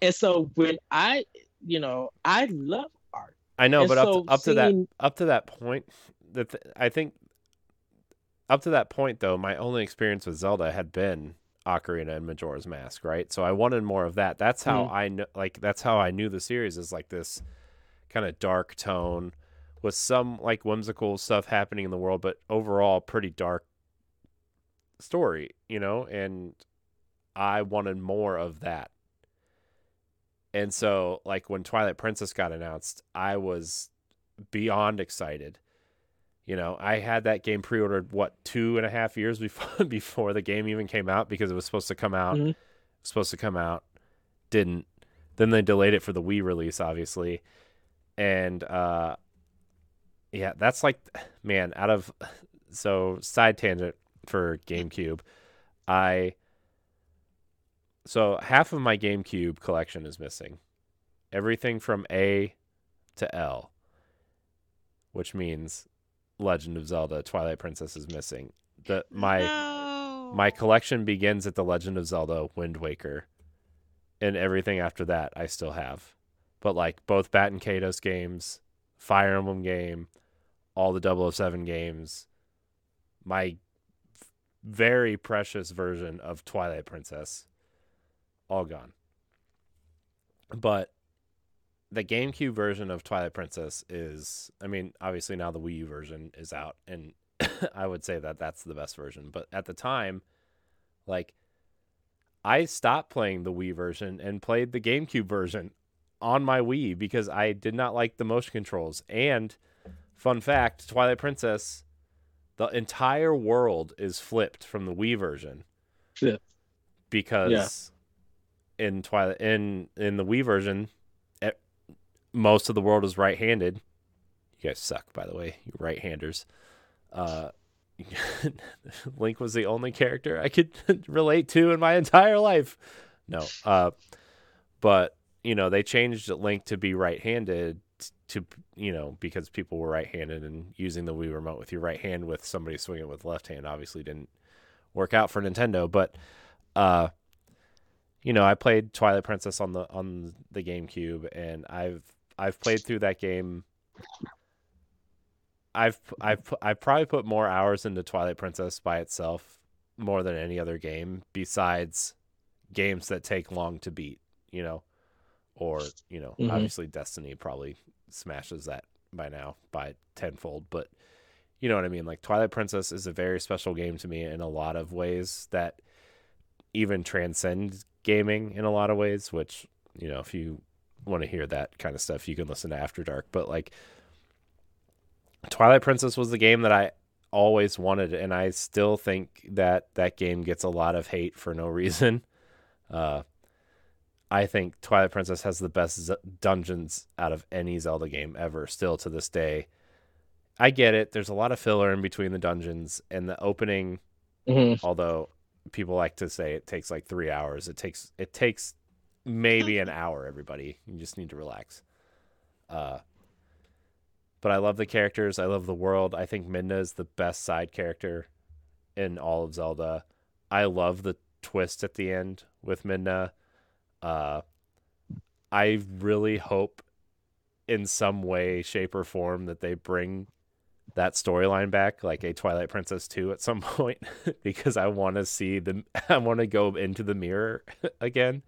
And so when I, you know, I love art. I know, and but so up to, up seeing... to that up to that point, that I think up to that point though, my only experience with Zelda had been Ocarina and Majora's Mask, right? So I wanted more of that. That's how mm. I know, like that's how I knew the series is like this kind of dark tone with some like whimsical stuff happening in the world, but overall pretty dark story, you know. And I wanted more of that. And so, like when Twilight Princess got announced, I was beyond excited you know, I had that game pre-ordered what two and a half years before before the game even came out because it was supposed to come out, mm-hmm. supposed to come out, didn't. Then they delayed it for the Wii release, obviously, and uh, yeah, that's like, man, out of so side tangent for GameCube, I So half of my GameCube collection is missing. Everything from A to L, which means Legend of Zelda: Twilight Princess is missing. The my no. my collection begins at the Legend of Zelda: Wind Waker, and everything after that I still have. But like both Baten Kaitos games, Fire Emblem game, all the 007 games, my very precious version of Twilight Princess, all gone. But the GameCube version of Twilight Princess is, I mean, obviously now the Wii U version is out, and I would say that that's the best version. But at the time, like, I stopped playing the Wii version and played the GameCube version on my Wii because I did not like the motion controls. And fun fact Twilight Princess, the entire world is flipped from the Wii version. Yeah. Because in Twilight in in the Wii version, e- most of the world is right-handed. You guys suck, by the way, you right-handers. Uh, Link was the only character I could relate to in my entire life. No, uh, but you know they changed Link to be right-handed to you know because people were right-handed and using the Wii remote with your right hand with somebody swinging with left hand obviously didn't work out for Nintendo. But uh, you know I played Twilight Princess on the on the GameCube and I've I've played through that game I've I've I've probably put more hours into Twilight Princess by itself more than any other game besides games that take long to beat, you know, or you know, Mhm. obviously Destiny probably smashes that by now by tenfold, but you know what I mean. Like Twilight Princess is a very special game to me in a lot of ways that even transcend gaming in a lot of ways. Which you know, if you want to hear that kind of stuff, you can listen to After Dark. But like Twilight Princess was the game that I always wanted, and I still think that that game gets a lot of hate for no reason. Uh, I think Twilight Princess has the best z- dungeons out of any Zelda game ever, still to this day. I get it. There's a lot of filler in between the dungeons, and the opening, Mhm. although people like to say it takes like three hours, it takes it takes maybe an hour. Everybody, you just need to relax. Uh, but I love the characters. I love the world. I think Midna is the best side character in all of Zelda. I love the twist at the end with Midna. Uh, I really hope in some way, shape, or form that they bring that storyline back, like a Twilight Princess 2 at some point, because I want to see the, I want to go into the mirror again.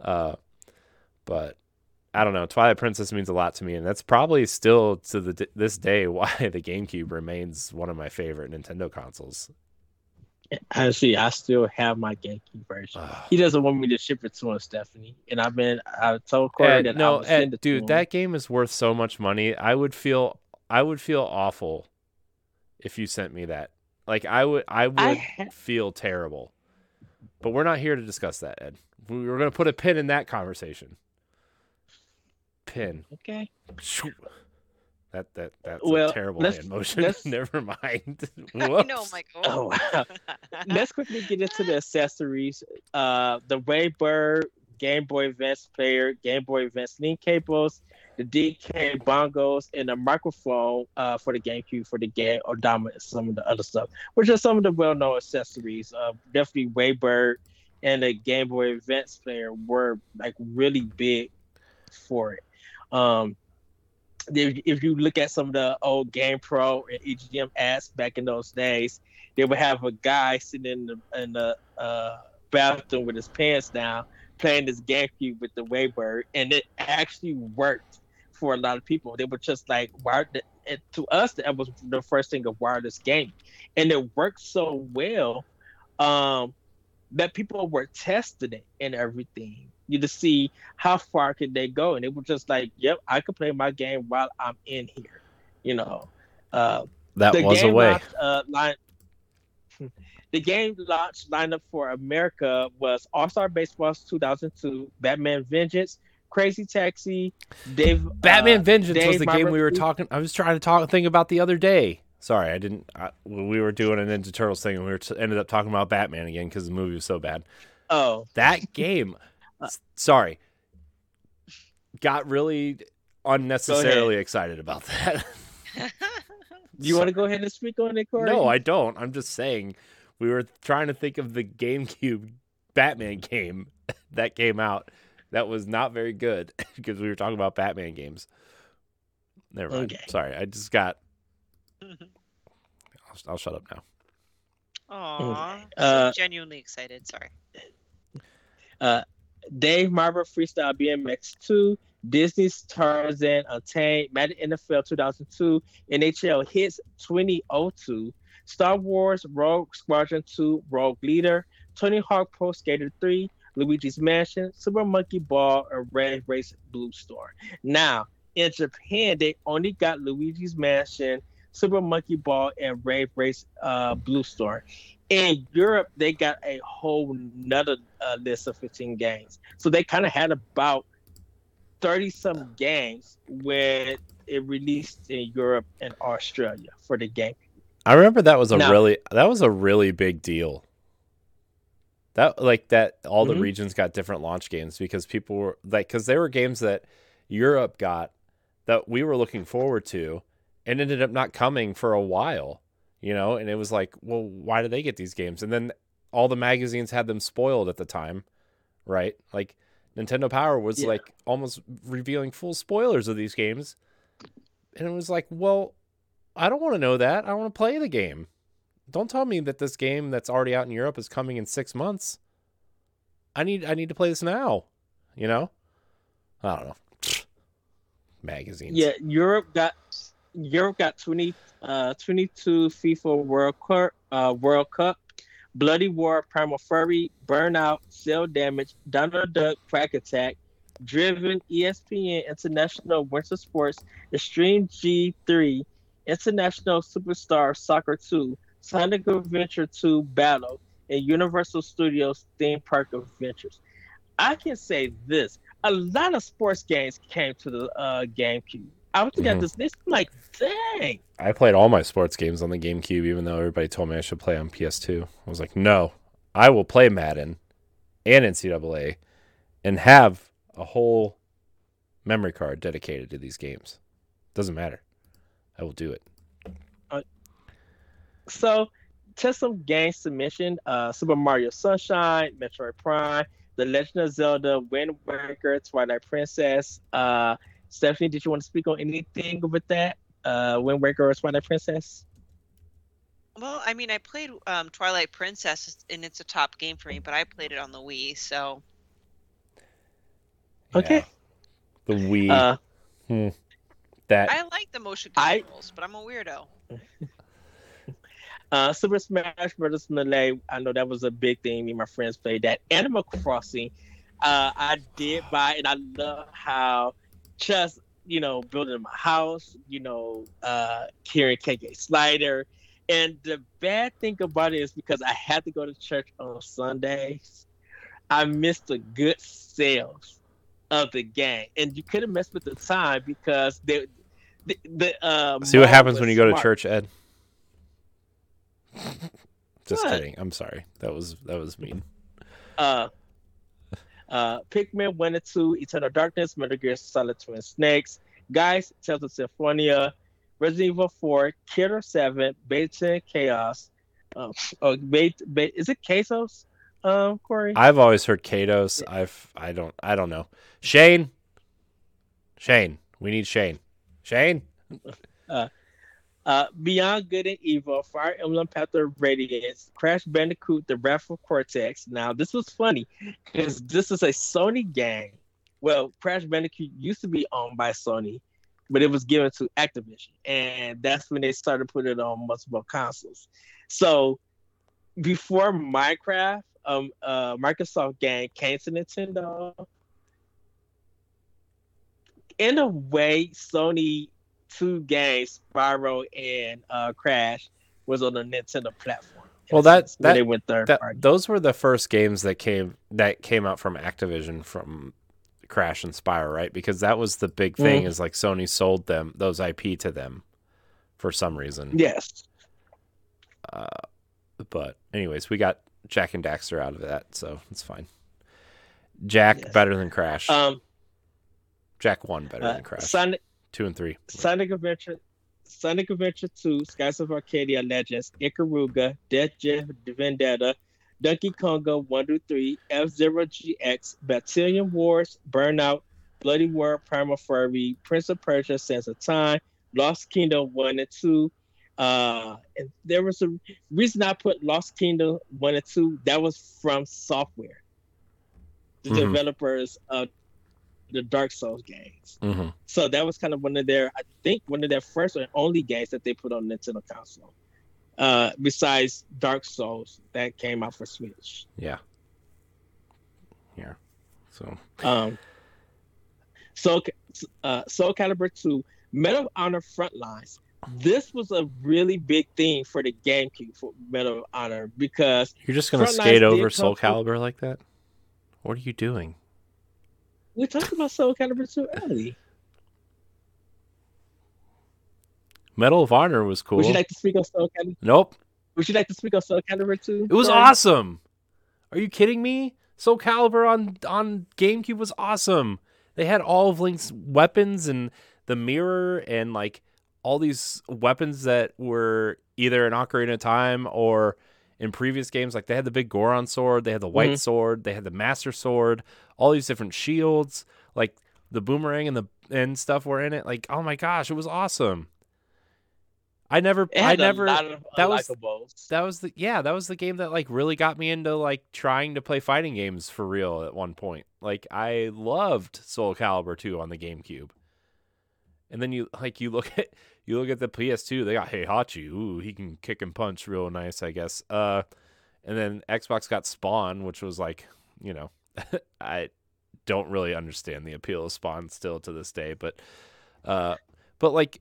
Uh, but I don't know. Twilight Princess means a lot to me, and that's probably still to the this day why the GameCube remains one of my favorite Nintendo consoles. Honestly, I still have my GameCube version. He doesn't want me to ship it to him, Stephanie. And I've been I told Corey Ed, that I no, would send it dude, that game is worth so much money. I would feel I would feel awful if you sent me that. Like I would I would I feel terrible. But we're not here to discuss that, Ed. We- We're going to put a pin in that conversation. Pin. okay. Shoo. That that that's Well, a terrible let's- hand motion. let's- Never mind. I know, Whoops. Michael. Oh wow. Let's quickly get into the accessories. Uh the WaveBird Game Boy Advance player, Game Boy Advance link cables, the DK bongos, and the microphone uh, for the GameCube for the game Odama and some of the other stuff, which are some of the well-known accessories. Uh, definitely WaveBird and the Game Boy Advance player were like really big for it. Um, if, if you look at some of the old GamePro and EGM ads back in those days, they would have a guy sitting in the in the uh, bathroom with his pants down, playing this GameCube with the WaveBird, and it actually worked for a lot of people. They were just like, wired And to us, that was the first thing of wireless gaming, and it worked so well um, that people were testing it and everything. You to see how far could they go, and it was just like, "Yep, I could play my game while I'm in here," you know. Uh, That the was a way. launch, uh, line, the game launch lineup for America was All Star Baseball 2002, Batman Vengeance, Crazy Taxi, Dave. Batman uh, Vengeance was Dave the game we were talking. I was trying to talk thing about the other day. Sorry, I didn't. I, we were doing an Ninja Turtles thing, and we were t- ended up talking about Batman again because the movie was so bad. Oh, That game, s- sorry, got really unnecessarily excited about that. you want to go ahead and speak on it, Corey? no, I don't. I'm just saying we were trying to think of the GameCube Batman game that came out that was not very good because we were talking about Batman games. Never mind. Okay. Sorry, I just got. I'll, I'll shut up now. Aw, Uh, genuinely excited. Sorry. Uh, Dave Mirra Freestyle BMX 2, Disney's Tarzan Untamed, Madden NFL 2002, NHL Hitz 2002, Star Wars Rogue Squadron 2 Rogue Leader, Tony Hawk Pro Skater 3, Luigi's Mansion, Super Monkey Ball, and Wave Race Blue Storm. Now, in Japan, they only got Luigi's Mansion, Super Monkey Ball, and Wave Race uh, Blue Storm. In Europe, they got a whole nother uh, list of 15 games. So they kind of had about 30 some games when it released in Europe and Australia for the game. I remember that was a No. really that was a really big deal. That like that all the Mhm. regions got different launch games because people were like because they were games that Europe got that we were looking forward to and ended up not coming for a while, you know, and it was like, well, why did they get these games? And then all the magazines had them spoiled at the time, right? Like Nintendo Power was Yeah. like almost revealing full spoilers of these games. And it was like, well, I don't want to know that. I want to play the game. Don't tell me that this game that's already out in Europe is coming in 6 months. I need I need to play this now, you know? I don't know. Magazines. Yeah, Europe got Europe got 20 uh 22 FIFA World Cup uh World Cup, Bloody Roar, Primal Fury, Burnout, Cell Damage, Donald Duck, Quack Attack, Driven, ESPN International Winter Sports, Extreme G3, International Superstar Soccer 2, Sonic Adventure 2 Battle, and Universal Studios Theme Park Adventures. I can say this: a lot of sports games came to the uh, GameCube. I was looking Mhm. at this list, I'm like, dang. I played all my sports games on the GameCube, even though everybody told me I should play on PS2. I was like, no, I will play Madden and NCAA and have a whole memory card dedicated to these games. Doesn't matter. I will do it. So, to some game submission: uh, Super Mario Sunshine, Metroid Prime, The Legend of Zelda, Wind Waker, Twilight Princess. Uh, Stephanie, did you want to speak on anything with that? Uh, Wind Waker or Twilight Princess? Well, I mean, I played um, Twilight Princess, and it's a top game for me, but I played it on the Wii, so Okay. Yeah. The Wii. Uh, that I like the motion I- controls, but I'm a weirdo. Uh, Super Smash Bros. Melee. I know that was a big thing. Me and my friends played that. Animal Crossing. Uh, I did buy, it, and I love how just you know building my house. You know, uh, carrying KK Slider. And the bad thing about it is because I had to go to church on Sundays, I missed the good sales of the game, and you couldn't mess with the time because the the, the uh, See what happens when you go to church, Ed. Just What? kidding. I'm sorry. That was that was mean. uh uh Pikmin 1 and 2, Eternal Darkness, Metal Gear Solid Twin Snakes, Guys, Tales of Symphonia, Resident Evil 4, Killer 7, Beta Chaos. Um, oh, Beta, Beta, is it Quesos? Um, Corey? I've always heard Kados. I've I don't I don't know. Shane. Shane. We need Shane. Shane. Uh, Beyond Good and Evil, Fire Emblem Path of Radiance, Crash Bandicoot, The Wrath of Cortex. Now, this was funny because this is a Sony game. Well, Crash Bandicoot used to be owned by Sony, but it was given to Activision, and that's when they started putting it on multiple consoles. So, before Minecraft, um, uh, Microsoft game came to Nintendo. In a way, Sony two games, Spyro and uh, Crash, was on the Nintendo platform. Well, that's that- sense, when that- they went third That, those were the first games that came that came out from Activision from Crash and Spyro, right? Because that was the big thing Mm. is like Sony sold them those IP to them for some reason. Yes. Uh, but anyways, we got Jak and Daxter out of that, so it's fine. Jak Yes. better than Crash. Um, Jak one better uh, than Crash. Sonic, Two and three. Sonic Adventure, Sonic Adventure 2, Skies of Arcadia Legends, Ikaruga, Def Jam Vendetta, Donkey Konga 1 through 3, F Zero GX, Battalion Wars, Burnout, Bloody Roar, Primal Fury, Prince of Persia, Sands of Time, Lost Kingdom 1 and 2. Uh, and there was a reason I put Lost Kingdom 1 and 2, that was FromSoftware, the Mhm. developers of the Dark Souls games. hmm So that was kind of one of their, I think, one of their first and only games that they put on Nintendo console. Uh, besides Dark Souls that came out for Switch. Yeah. Yeah. So Um, Soul, uh, Soul Calibur 2, Medal of Honor Frontlines. This was a really big thing for the GameCube for Medal of Honor because you're just gonna Frontlines skate over Soul Calibur like that? What are you doing? We talked about Soul Calibur 2 early. Medal of Honor was cool. Would you like to speak on Soul Calibur? nope. Would you like to speak on Soul Calibur 2? It was Sorry. awesome. Are you kidding me? Soul Calibur on on GameCube was awesome. They had all of Link's weapons and the mirror and like all these weapons that were either in Ocarina of Time or in previous games. Like they had the big Goron sword, they had the white Mhm. sword, they had the Master Sword, all these different shields, like the boomerang and the and stuff were in it. Like oh my gosh, it was awesome. I never, I never. a lot of that was- That was the yeah, that was the game that like really got me into like trying to play fighting games for real at one point. Like I loved Soul Calibur 2 on the GameCube. And then you like you look at you look at the PS2, they got Heihachi. Ooh, he can kick and punch real nice, I guess. Uh and then Xbox got Spawn, which was like, you know, I don't really understand the appeal of Spawn still to this day, but uh but like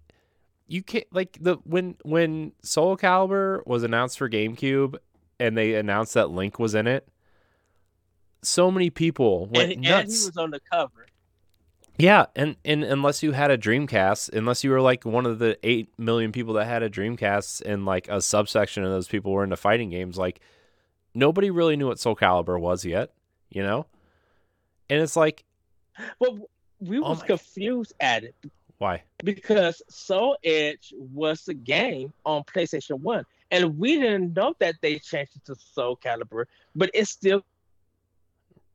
you can't like the when when Soul Calibur was announced for GameCube and they announced that Link was in it, so many people went and, and he was on the cover. Yeah, and and unless you had a Dreamcast, unless you were like one of the eight million people that had a Dreamcast, and like a subsection of those people were into fighting games, like nobody really knew what Soul Calibur was yet, you know. And it's like, well, we Oh was my- confused at it why? because Soul Edge was the game on PlayStation One, and we didn't know that they changed it to Soul Calibur, but it still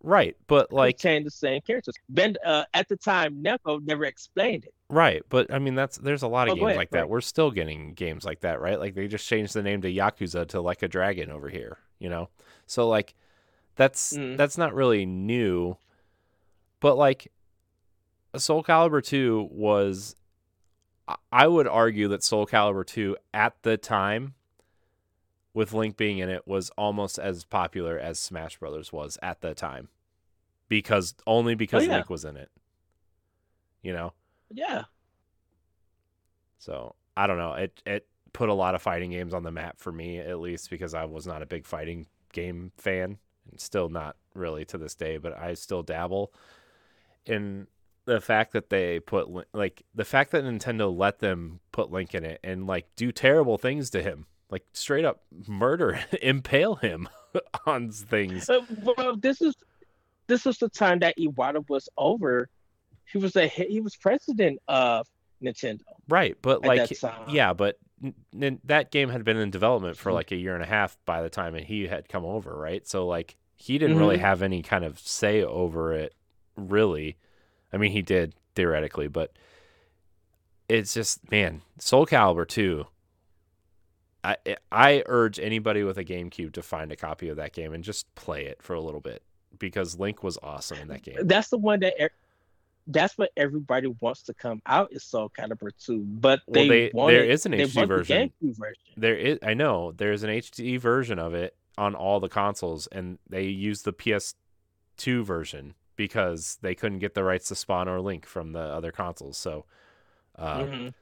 Right, but like contained the same characters. Ben, uh, at the time, Neko never explained it. Right, but I mean that's there's a lot of Oh, games ahead, like that. ahead. We're still getting games like that, right? Like they just changed the name to Yakuza to like a dragon over here, you know. So like that's Mm. that's not really new. But like Soul Calibur 2 was I- I would argue that Soul Calibur 2 at the time with Link being in it was almost as popular as Smash Brothers was at the time. Because only oh, because Oh, yeah. Link was in it. You know? Yeah, So I don't know. It it put a lot of fighting games on the map for me, at least because I was not a big fighting game fan, and still not really to this day. But I still dabble in the fact that they put like the fact that Nintendo let them put Link in it and like do terrible things to him, like straight up murder, impale him on things. Uh, well, this is this was the time that Iwata was over. He was a he was president of Nintendo Right, but like. Yeah, but n- that game had been in development for Mhm. like a year and a half by the time and he had come over, right? So like he didn't really Mhm. have any kind of say over it, really. I mean, he did theoretically, but it's just man, Soul Calibur 2. I I urge anybody with a GameCube to find a copy of that game and just play it for a little bit because Link was awesome in that game. That's the one that. e- That's what everybody wants to come out is Soul Calibur 2, but Well, they, they- wanted, there is an they HD want the version. GameCube version. There is, I know, there's an HD version of it on all the consoles, and they use the PS2 version because they couldn't get the rights to Spawn or Link from the other consoles. So, uh, Mhm.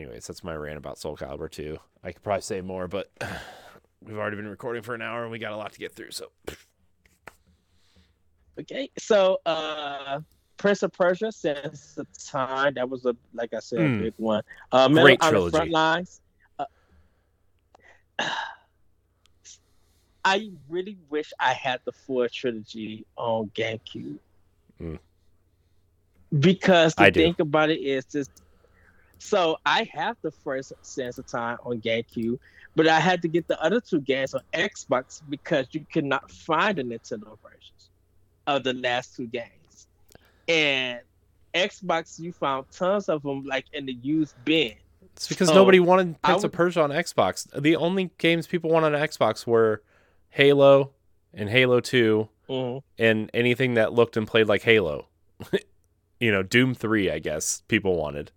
Anyways, that's my rant about Soul Calibur 2. I could probably say more, but we've already been recording for an hour and we got a lot to get through. So, Okay, so uh, Prince of Persia since the time that was a like I said Mm. big one. Uh, Medal Great trilogy. front lines. Uh, I really wish I had the full trilogy on GameCube. Mm. Because the I do. thing about it is just so I have the first Sands of Time on GameCube, but I had to get the other two games on Xbox because you could not find the Nintendo versions of the last two games. And Xbox, you found tons of them like in the used bin. It's because So, nobody wanted Prince of Persia on Xbox. The only games people wanted on Xbox were Halo and Halo 2 Mhm. and anything that looked and played like Halo. you know, Doom 3, I guess people wanted.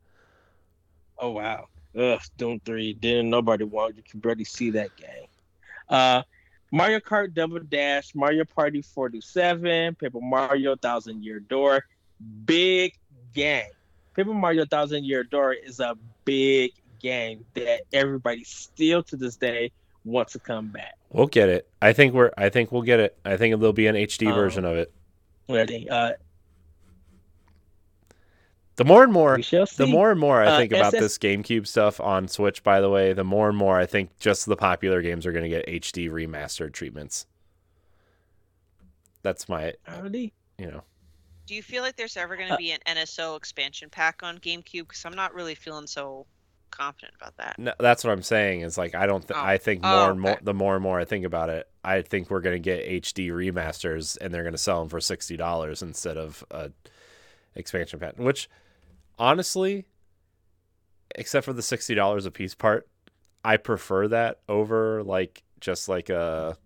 Oh wow. Ugh, Doom 3. Didn't nobody want. You can barely see that game. Uh Mario Kart Double Dash, Mario Party 47, Paper Mario Thousand Year Door. Big game. Paper Mario Thousand Year Door is a big game that everybody still to this day wants to come back. We'll get it. I think we're I think we'll get it. I think there'll be an HD Um, version of it. Ready? Uh The more and more we shall see. the more and more I Uh, think about SS this GameCube stuff on Switch, by the way, the more and more I think just the popular games are going to get HD remastered treatments. That's my, Already? you know, Do you feel like there's ever going to Uh, be an NSO expansion pack on GameCube? Because I'm not really feeling so confident about that. no, that's what I'm saying. Is like I don't. Th- Oh. I think more Oh, and more. okay. The more and more I think about it, I think we're going to get HD remasters, and they're going to sell them for sixty dollars instead of a expansion pack. Which, honestly, except for the sixty dollars a piece part, I prefer that over like just like a,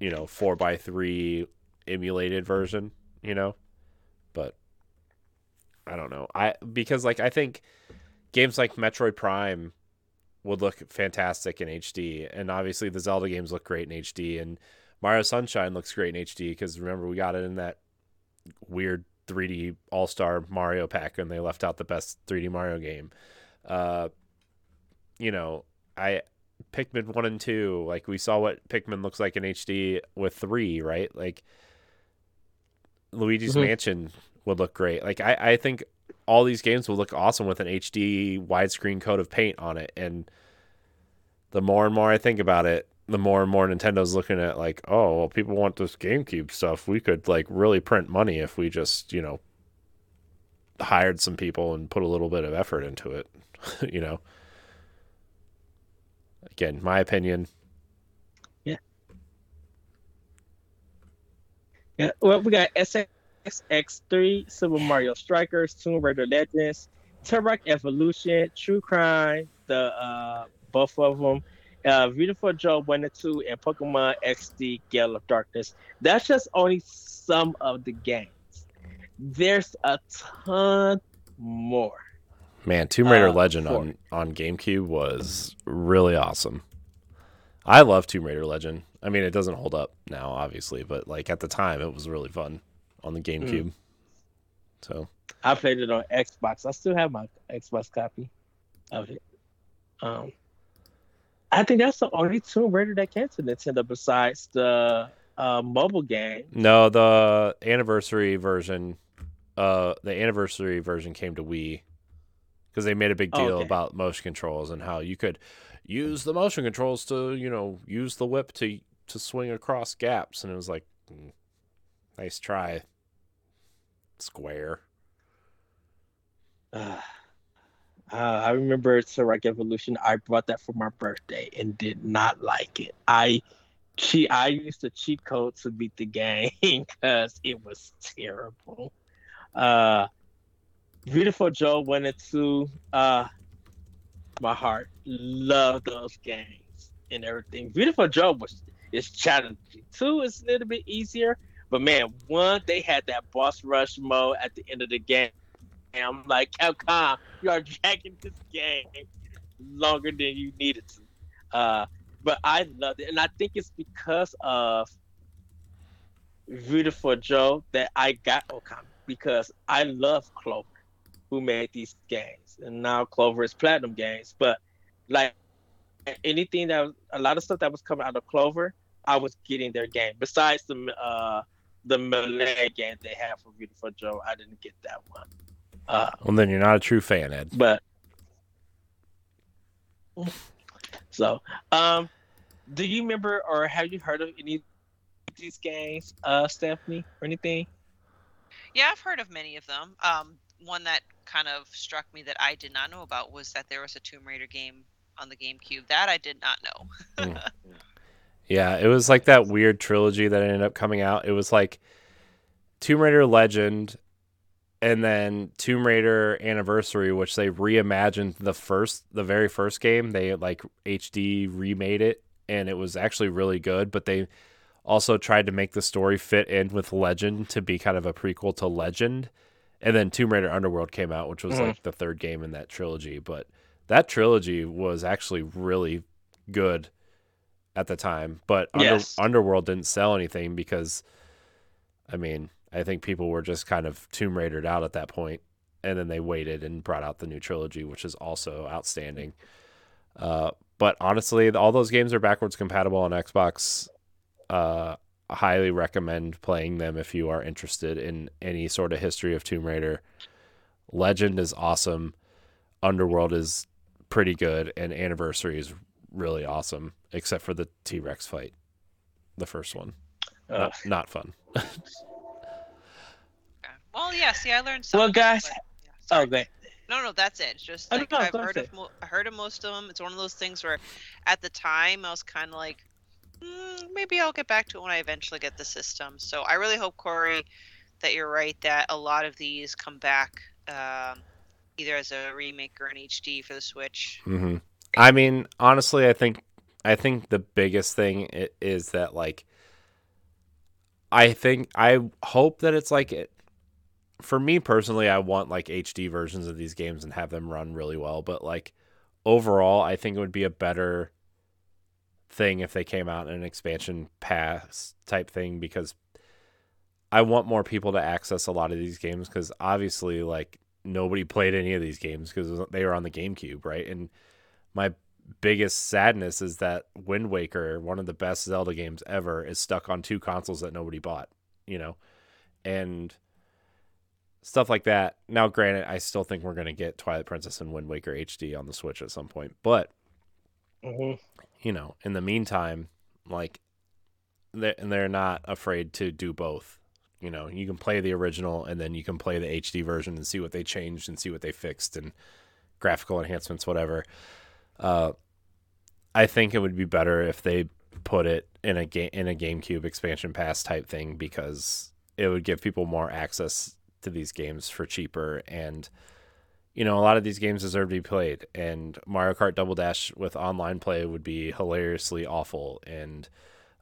you know, four by three emulated version. You know, but I don't know. I because like I think games like Metroid Prime would look fantastic in HD, and obviously the Zelda games look great in HD, and Mario Sunshine looks great in HD because remember we got it in that weird 3D All Star Mario pack, and they left out the best 3D Mario game. Uh, you know, I Pikmin one and two, like we saw what Pikmin looks like in HD with three, right? Like Luigi's Mhm. Mansion would look great. Like I, I think all these games will look awesome with an HD widescreen coat of paint on it. And the more and more I think about it, the more and more Nintendo's looking at like, oh, well, people want this GameCube stuff. We could like really print money if we just, you know, hired some people and put a little bit of effort into it. you know. Again, my opinion. Yeah, Yeah, well, we got SSX3, Super Mario Strikers, Tomb Raider Legends, Turok Evolution, True Crime, the uh, both of them, uh, Viewtiful Joe 1 and 2, and Pokemon XD Gale of Darkness. That's just only some of the games. There's a ton more. Man, Tomb Raider Uh, Legend four. on on GameCube was really awesome. I love Tomb Raider Legend. I mean, it doesn't hold up now, obviously, but like at the time, it was really fun on the GameCube. So I played it on Xbox. I still have my Xbox copy of it. Um, I think that's the only Tomb Raider that came to Nintendo besides the uh, mobile game. no, the anniversary version, uh, the anniversary version came to Wii because they made a big Oh, deal okay. about motion controls and how you could use the motion controls to, you know, use the whip to to swing across gaps, and it was like, mm, nice try, Square. Uh, uh, I remember Turok Evolution. I bought that for my birthday and did not like it. I cheat. I used a cheat code to beat the game because it was terrible. Uh, Viewtiful Joe and two. Uh, my heart Love those games and everything. Viewtiful Joe was is challenging. Two is a little bit easier, but man, one they had that boss rush mode at the end of the game. And I'm like, Capcom, you are dragging this game longer than you needed to. Uh, but I loved it, and I think it's because of Viewtiful Joe that I got Okami because I love Clover, who made these games, and now Clover is Platinum Games. But like anything that was, a lot of stuff that was coming out of Clover, I was getting their game. Besides the uh, the Malay game they have for Viewtiful Joe, I didn't get that one. Uh, Well, then you're not a true fan, Ed. but so um do you remember or have you heard of any of these games, uh, Stephanie, or anything? Yeah, I've heard of many of them. Um, one that kind of struck me that I did not know about was that there was a Tomb Raider game on the GameCube. That I did not know. Yeah, it was like that weird trilogy that ended up coming out. It was like Tomb Raider Legend and then Tomb Raider Anniversary, which they reimagined the first the very first game. They like HD remade it and it was actually really good, but they also tried to make the story fit in with Legend to be kind of a prequel to Legend. And then Tomb Raider Underworld came out, which was Mhm. like the third game in that trilogy, but that trilogy was actually really good at the time, but Under- Underworld didn't sell anything because, I mean, I think people were just kind of Tomb Raidered out at that point, and then they waited and brought out the new trilogy, which is also outstanding. Uh, but honestly, all those games are backwards compatible on Xbox. Uh, I highly recommend playing them if you are interested in any sort of history of Tomb Raider. Legend is awesome. Underworld is pretty good, and Anniversary is really awesome, except for the T Rex fight, the first one. Uh, Not, not fun. Okay. Well, yeah. See, I learned something. well, guys. but- yeah, sorry. Okay. No, no, that's it. It's just Oh, like no, I've heard ahead. of, mo- I heard of most of them. It's one of those things where, at the time, I was kind of like, mm, maybe I'll get back to it when I eventually get the system. So I really hope Corey that you're right that a lot of these come back um, either as a remake or an HD for the Switch. hmm I mean, honestly, I think I think the biggest thing is that like I think I hope that it's like it for me personally, I want like HD versions of these games and have them run really well, but like overall, I think it would be a better thing if they came out in an expansion pass type thing because I want more people to access a lot of these games because obviously, like nobody played any of these games because they were on the GameCube, right? And my biggest sadness is that Wind Waker, one of the best Zelda games ever, is stuck on two consoles that nobody bought, you know, and stuff like that. Now, granted, I still think we're gonna get Twilight Princess and Wind Waker HD on the Switch at some point, but Mhm. you know, in the meantime, like they're, and they're not afraid to do both. You know, you can play the original and then you can play the HD version and see what they changed and see what they fixed and graphical enhancements, whatever. Uh, I think it would be better if they put it in a game in a GameCube expansion pass type thing because it would give people more access to these games for cheaper and you know, a lot of these games deserve to be played, and Mario Kart Double Dash with online play would be hilariously awful. And,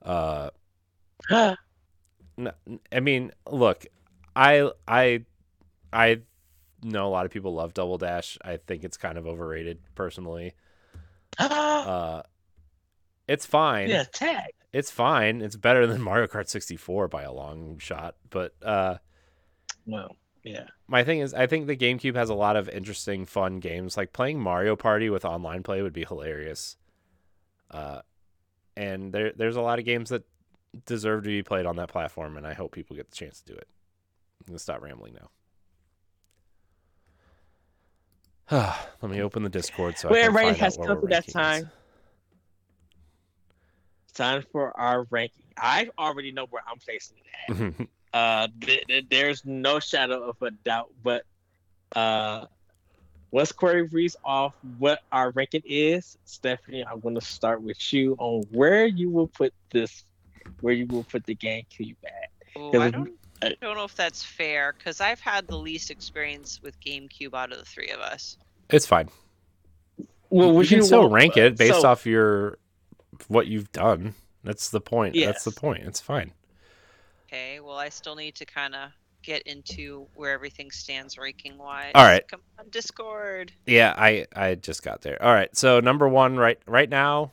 uh, I mean, look, I, I, I know a lot of people love Double Dash. I think it's kind of overrated, personally. Uh, it's fine. yeah, tag. It's fine. It's better than Mario Kart 64 by a long shot, but uh. Well, yeah. my thing is i think the gamecube has a lot of interesting fun games like playing mario party with online play would be hilarious uh, and there there's a lot of games that deserve to be played on that platform and i hope people get the chance to do it i'm gonna stop rambling now let me open the discord so Well, I can everybody find has out where come we're to that ranking this. time. Time for our ranking. I already know where I'm placing it at. Uh, th- th- there's no shadow of a doubt. But uh, once Corey reads off what our ranking is, Stephanie, I'm going to start with you on where you will put this, where you will put the GameCube at. Ooh, I don't, I don't know if that's fair because I've had the least experience with GameCube out of the three of us. it's fine Well, you would can still want- rank it based so- off your what you've done that's the point that's the point it's fine Okay, well, I still need to kind of get into where everything stands ranking wise. All right. Come on, Discord. Yeah, I I just got there. All right, so number one right right now,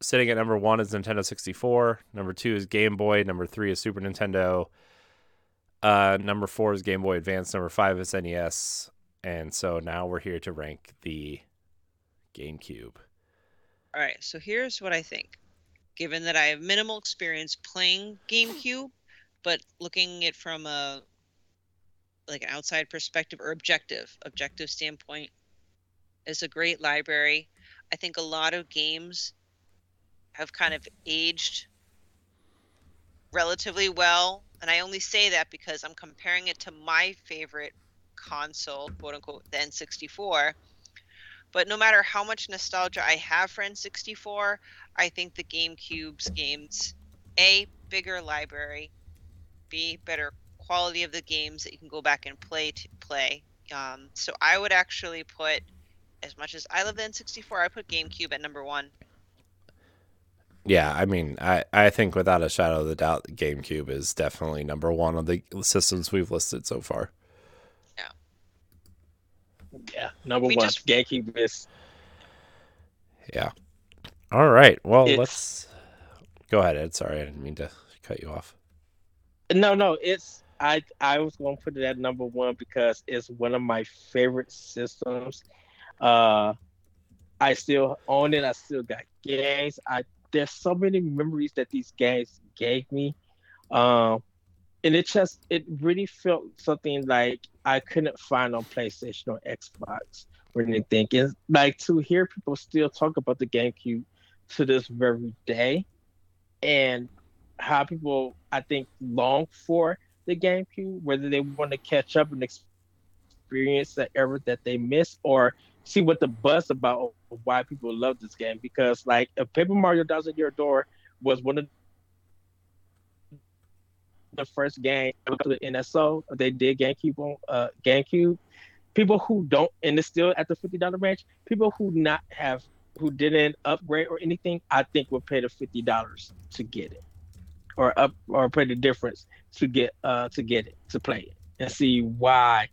sitting at number one is Nintendo sixty four. Number two is Game Boy. Number three is Super Nintendo. Uh, number four is Game Boy Advance. Number five is NES. And so now we're here to rank the GameCube. All right, so here's what I think. Given that I have minimal experience playing GameCube, but looking at from a like an outside perspective or objective, objective standpoint, it's a great library. I think a lot of games have kind of aged relatively well. And I only say that because I'm comparing it to my favorite console, quote unquote, the N64. But no matter how much nostalgia I have for N64, I think the GameCube's games, A, bigger library, B, better quality of the games that you can go back and play to play. Um, so I would actually put, as much as I love the N64, I put GameCube at number one. Yeah, I mean, I, I think without a shadow of a doubt, GameCube is definitely number one of the systems we've listed so far. Yeah, number We one. just- GameCube is Yeah. All right. Well, It's- let's go ahead, Ed. Sorry, I didn't mean to cut you off. no, no. It's I. I was going to put it at number one because it's one of my favorite systems. Uh, I still own it. I still got games. I there's so many memories that these games gave me. Um, and it just it really felt something like I couldn't find on PlayStation or Xbox or anything. It's like to hear people still talk about the GameCube to this very day, and how people I think long for the GameCube, whether they want to catch up and experience the era that they missed, or see what the buzz about why people love this game. Because like, if Paper Mario Thousand Year Door was one of the first game to the NSO, they did GameCube on uh, GameCube. People who don't, and it's still at the fifty dollar range. People who not have, who didn't upgrade or anything, I think would pay the fifty dollars to get it, or up, or pay the difference to get, uh, to get it, to play it, and see why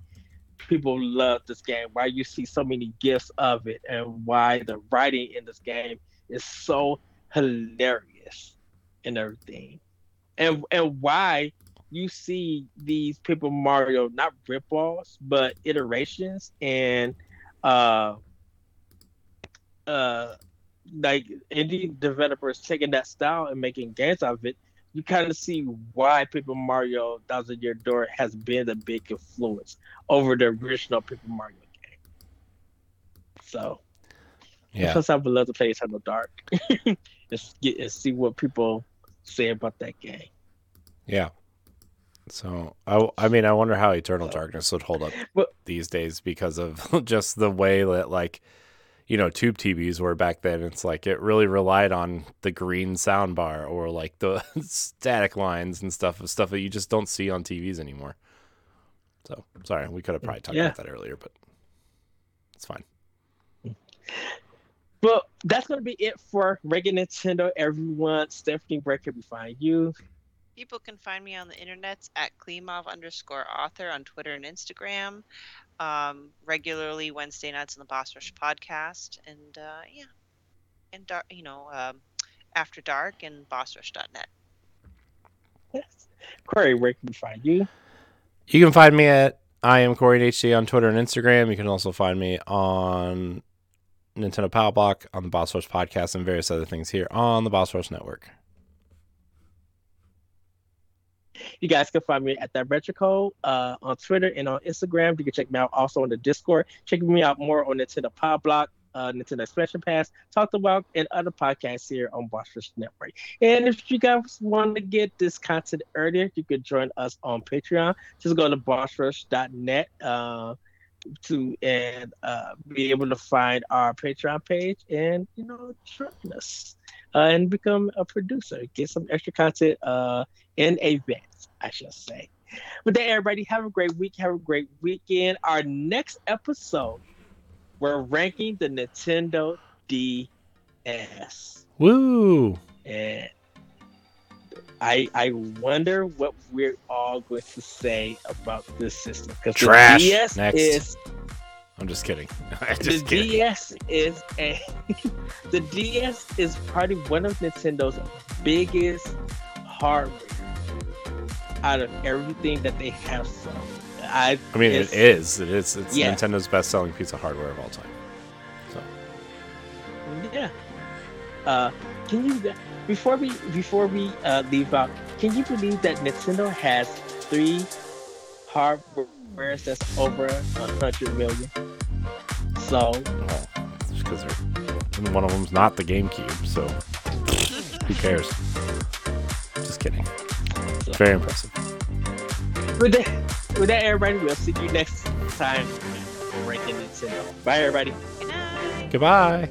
people love this game. Why you see so many gifts of it, and why the writing in this game is so hilarious and everything and and why you see these Paper Mario not rip-offs but iterations and uh uh like indie developers taking that style and making games out of it, you kind of see why Paper Mario Thousand Year Door has been a big influence over the original Paper Mario game. So Yeah. plus I would love to play Eternal Dark and, see what people say about that game. Yeah. So I, I mean, I wonder how Eternal Darkness would hold up these days because of just the way that, like, you know, tube TVs were back then. It's like it really relied on the green sound bar or like the static lines and stuff of stuff that you just don't see on TVs anymore. So sorry, we could have probably talked Yeah. about that earlier, but it's fine. Well, that's gonna be it for Ranking Nintendo. Everyone, Stephanie, where can we find you? People can find me on the internets at Klimov underscore author on Twitter and Instagram. Um, regularly Wednesday nights on the Boss Rush podcast, and uh, yeah, and dar- you know, um, After Dark and BossRush.net. Yes. Corey, where can we find you? You can find me at I am Corey HD on Twitter and Instagram. You can also find me on Nintendo Power Block, on the Boss Rush podcast, and various other things here on the Boss Rush Network. You guys can find me at that retro code uh, on Twitter and on Instagram. You can check me out also on the Discord. Check me out more on Nintendo Power Block, uh, Nintendo Expansion Pass, Talked About, and other podcasts here on Boss Rush Network. And if you guys want to get this content earlier, you could join us on Patreon. Just go to bossrush.net uh, to and uh, be able to find our Patreon page and you know join us uh, and become a producer. Get some extra content uh, in advance, I should say. But then, everybody, have a great week. Have a great weekend. Our next episode, we're ranking the Nintendo DS. Woo! And I I wonder what we're all going to say about this system. Because the DS Next. is I'm just kidding. I'm the kidding. DS is a the DS is probably one of Nintendo's biggest hardware out of everything that they have sold. I I mean, it is. It is. It's Yeah. Nintendo's best-selling piece of hardware of all time. So Yeah. Uh, can you before we before we uh, leave out? Can you believe that Nintendo has three hardware that's over a hundred million? So it's because they're one of them's not the GameCube. So Who cares? Just kidding. Very impressive. With that, with that, everybody, we'll see you next time. for Ranking Nintendo. Bye, everybody. Goodbye.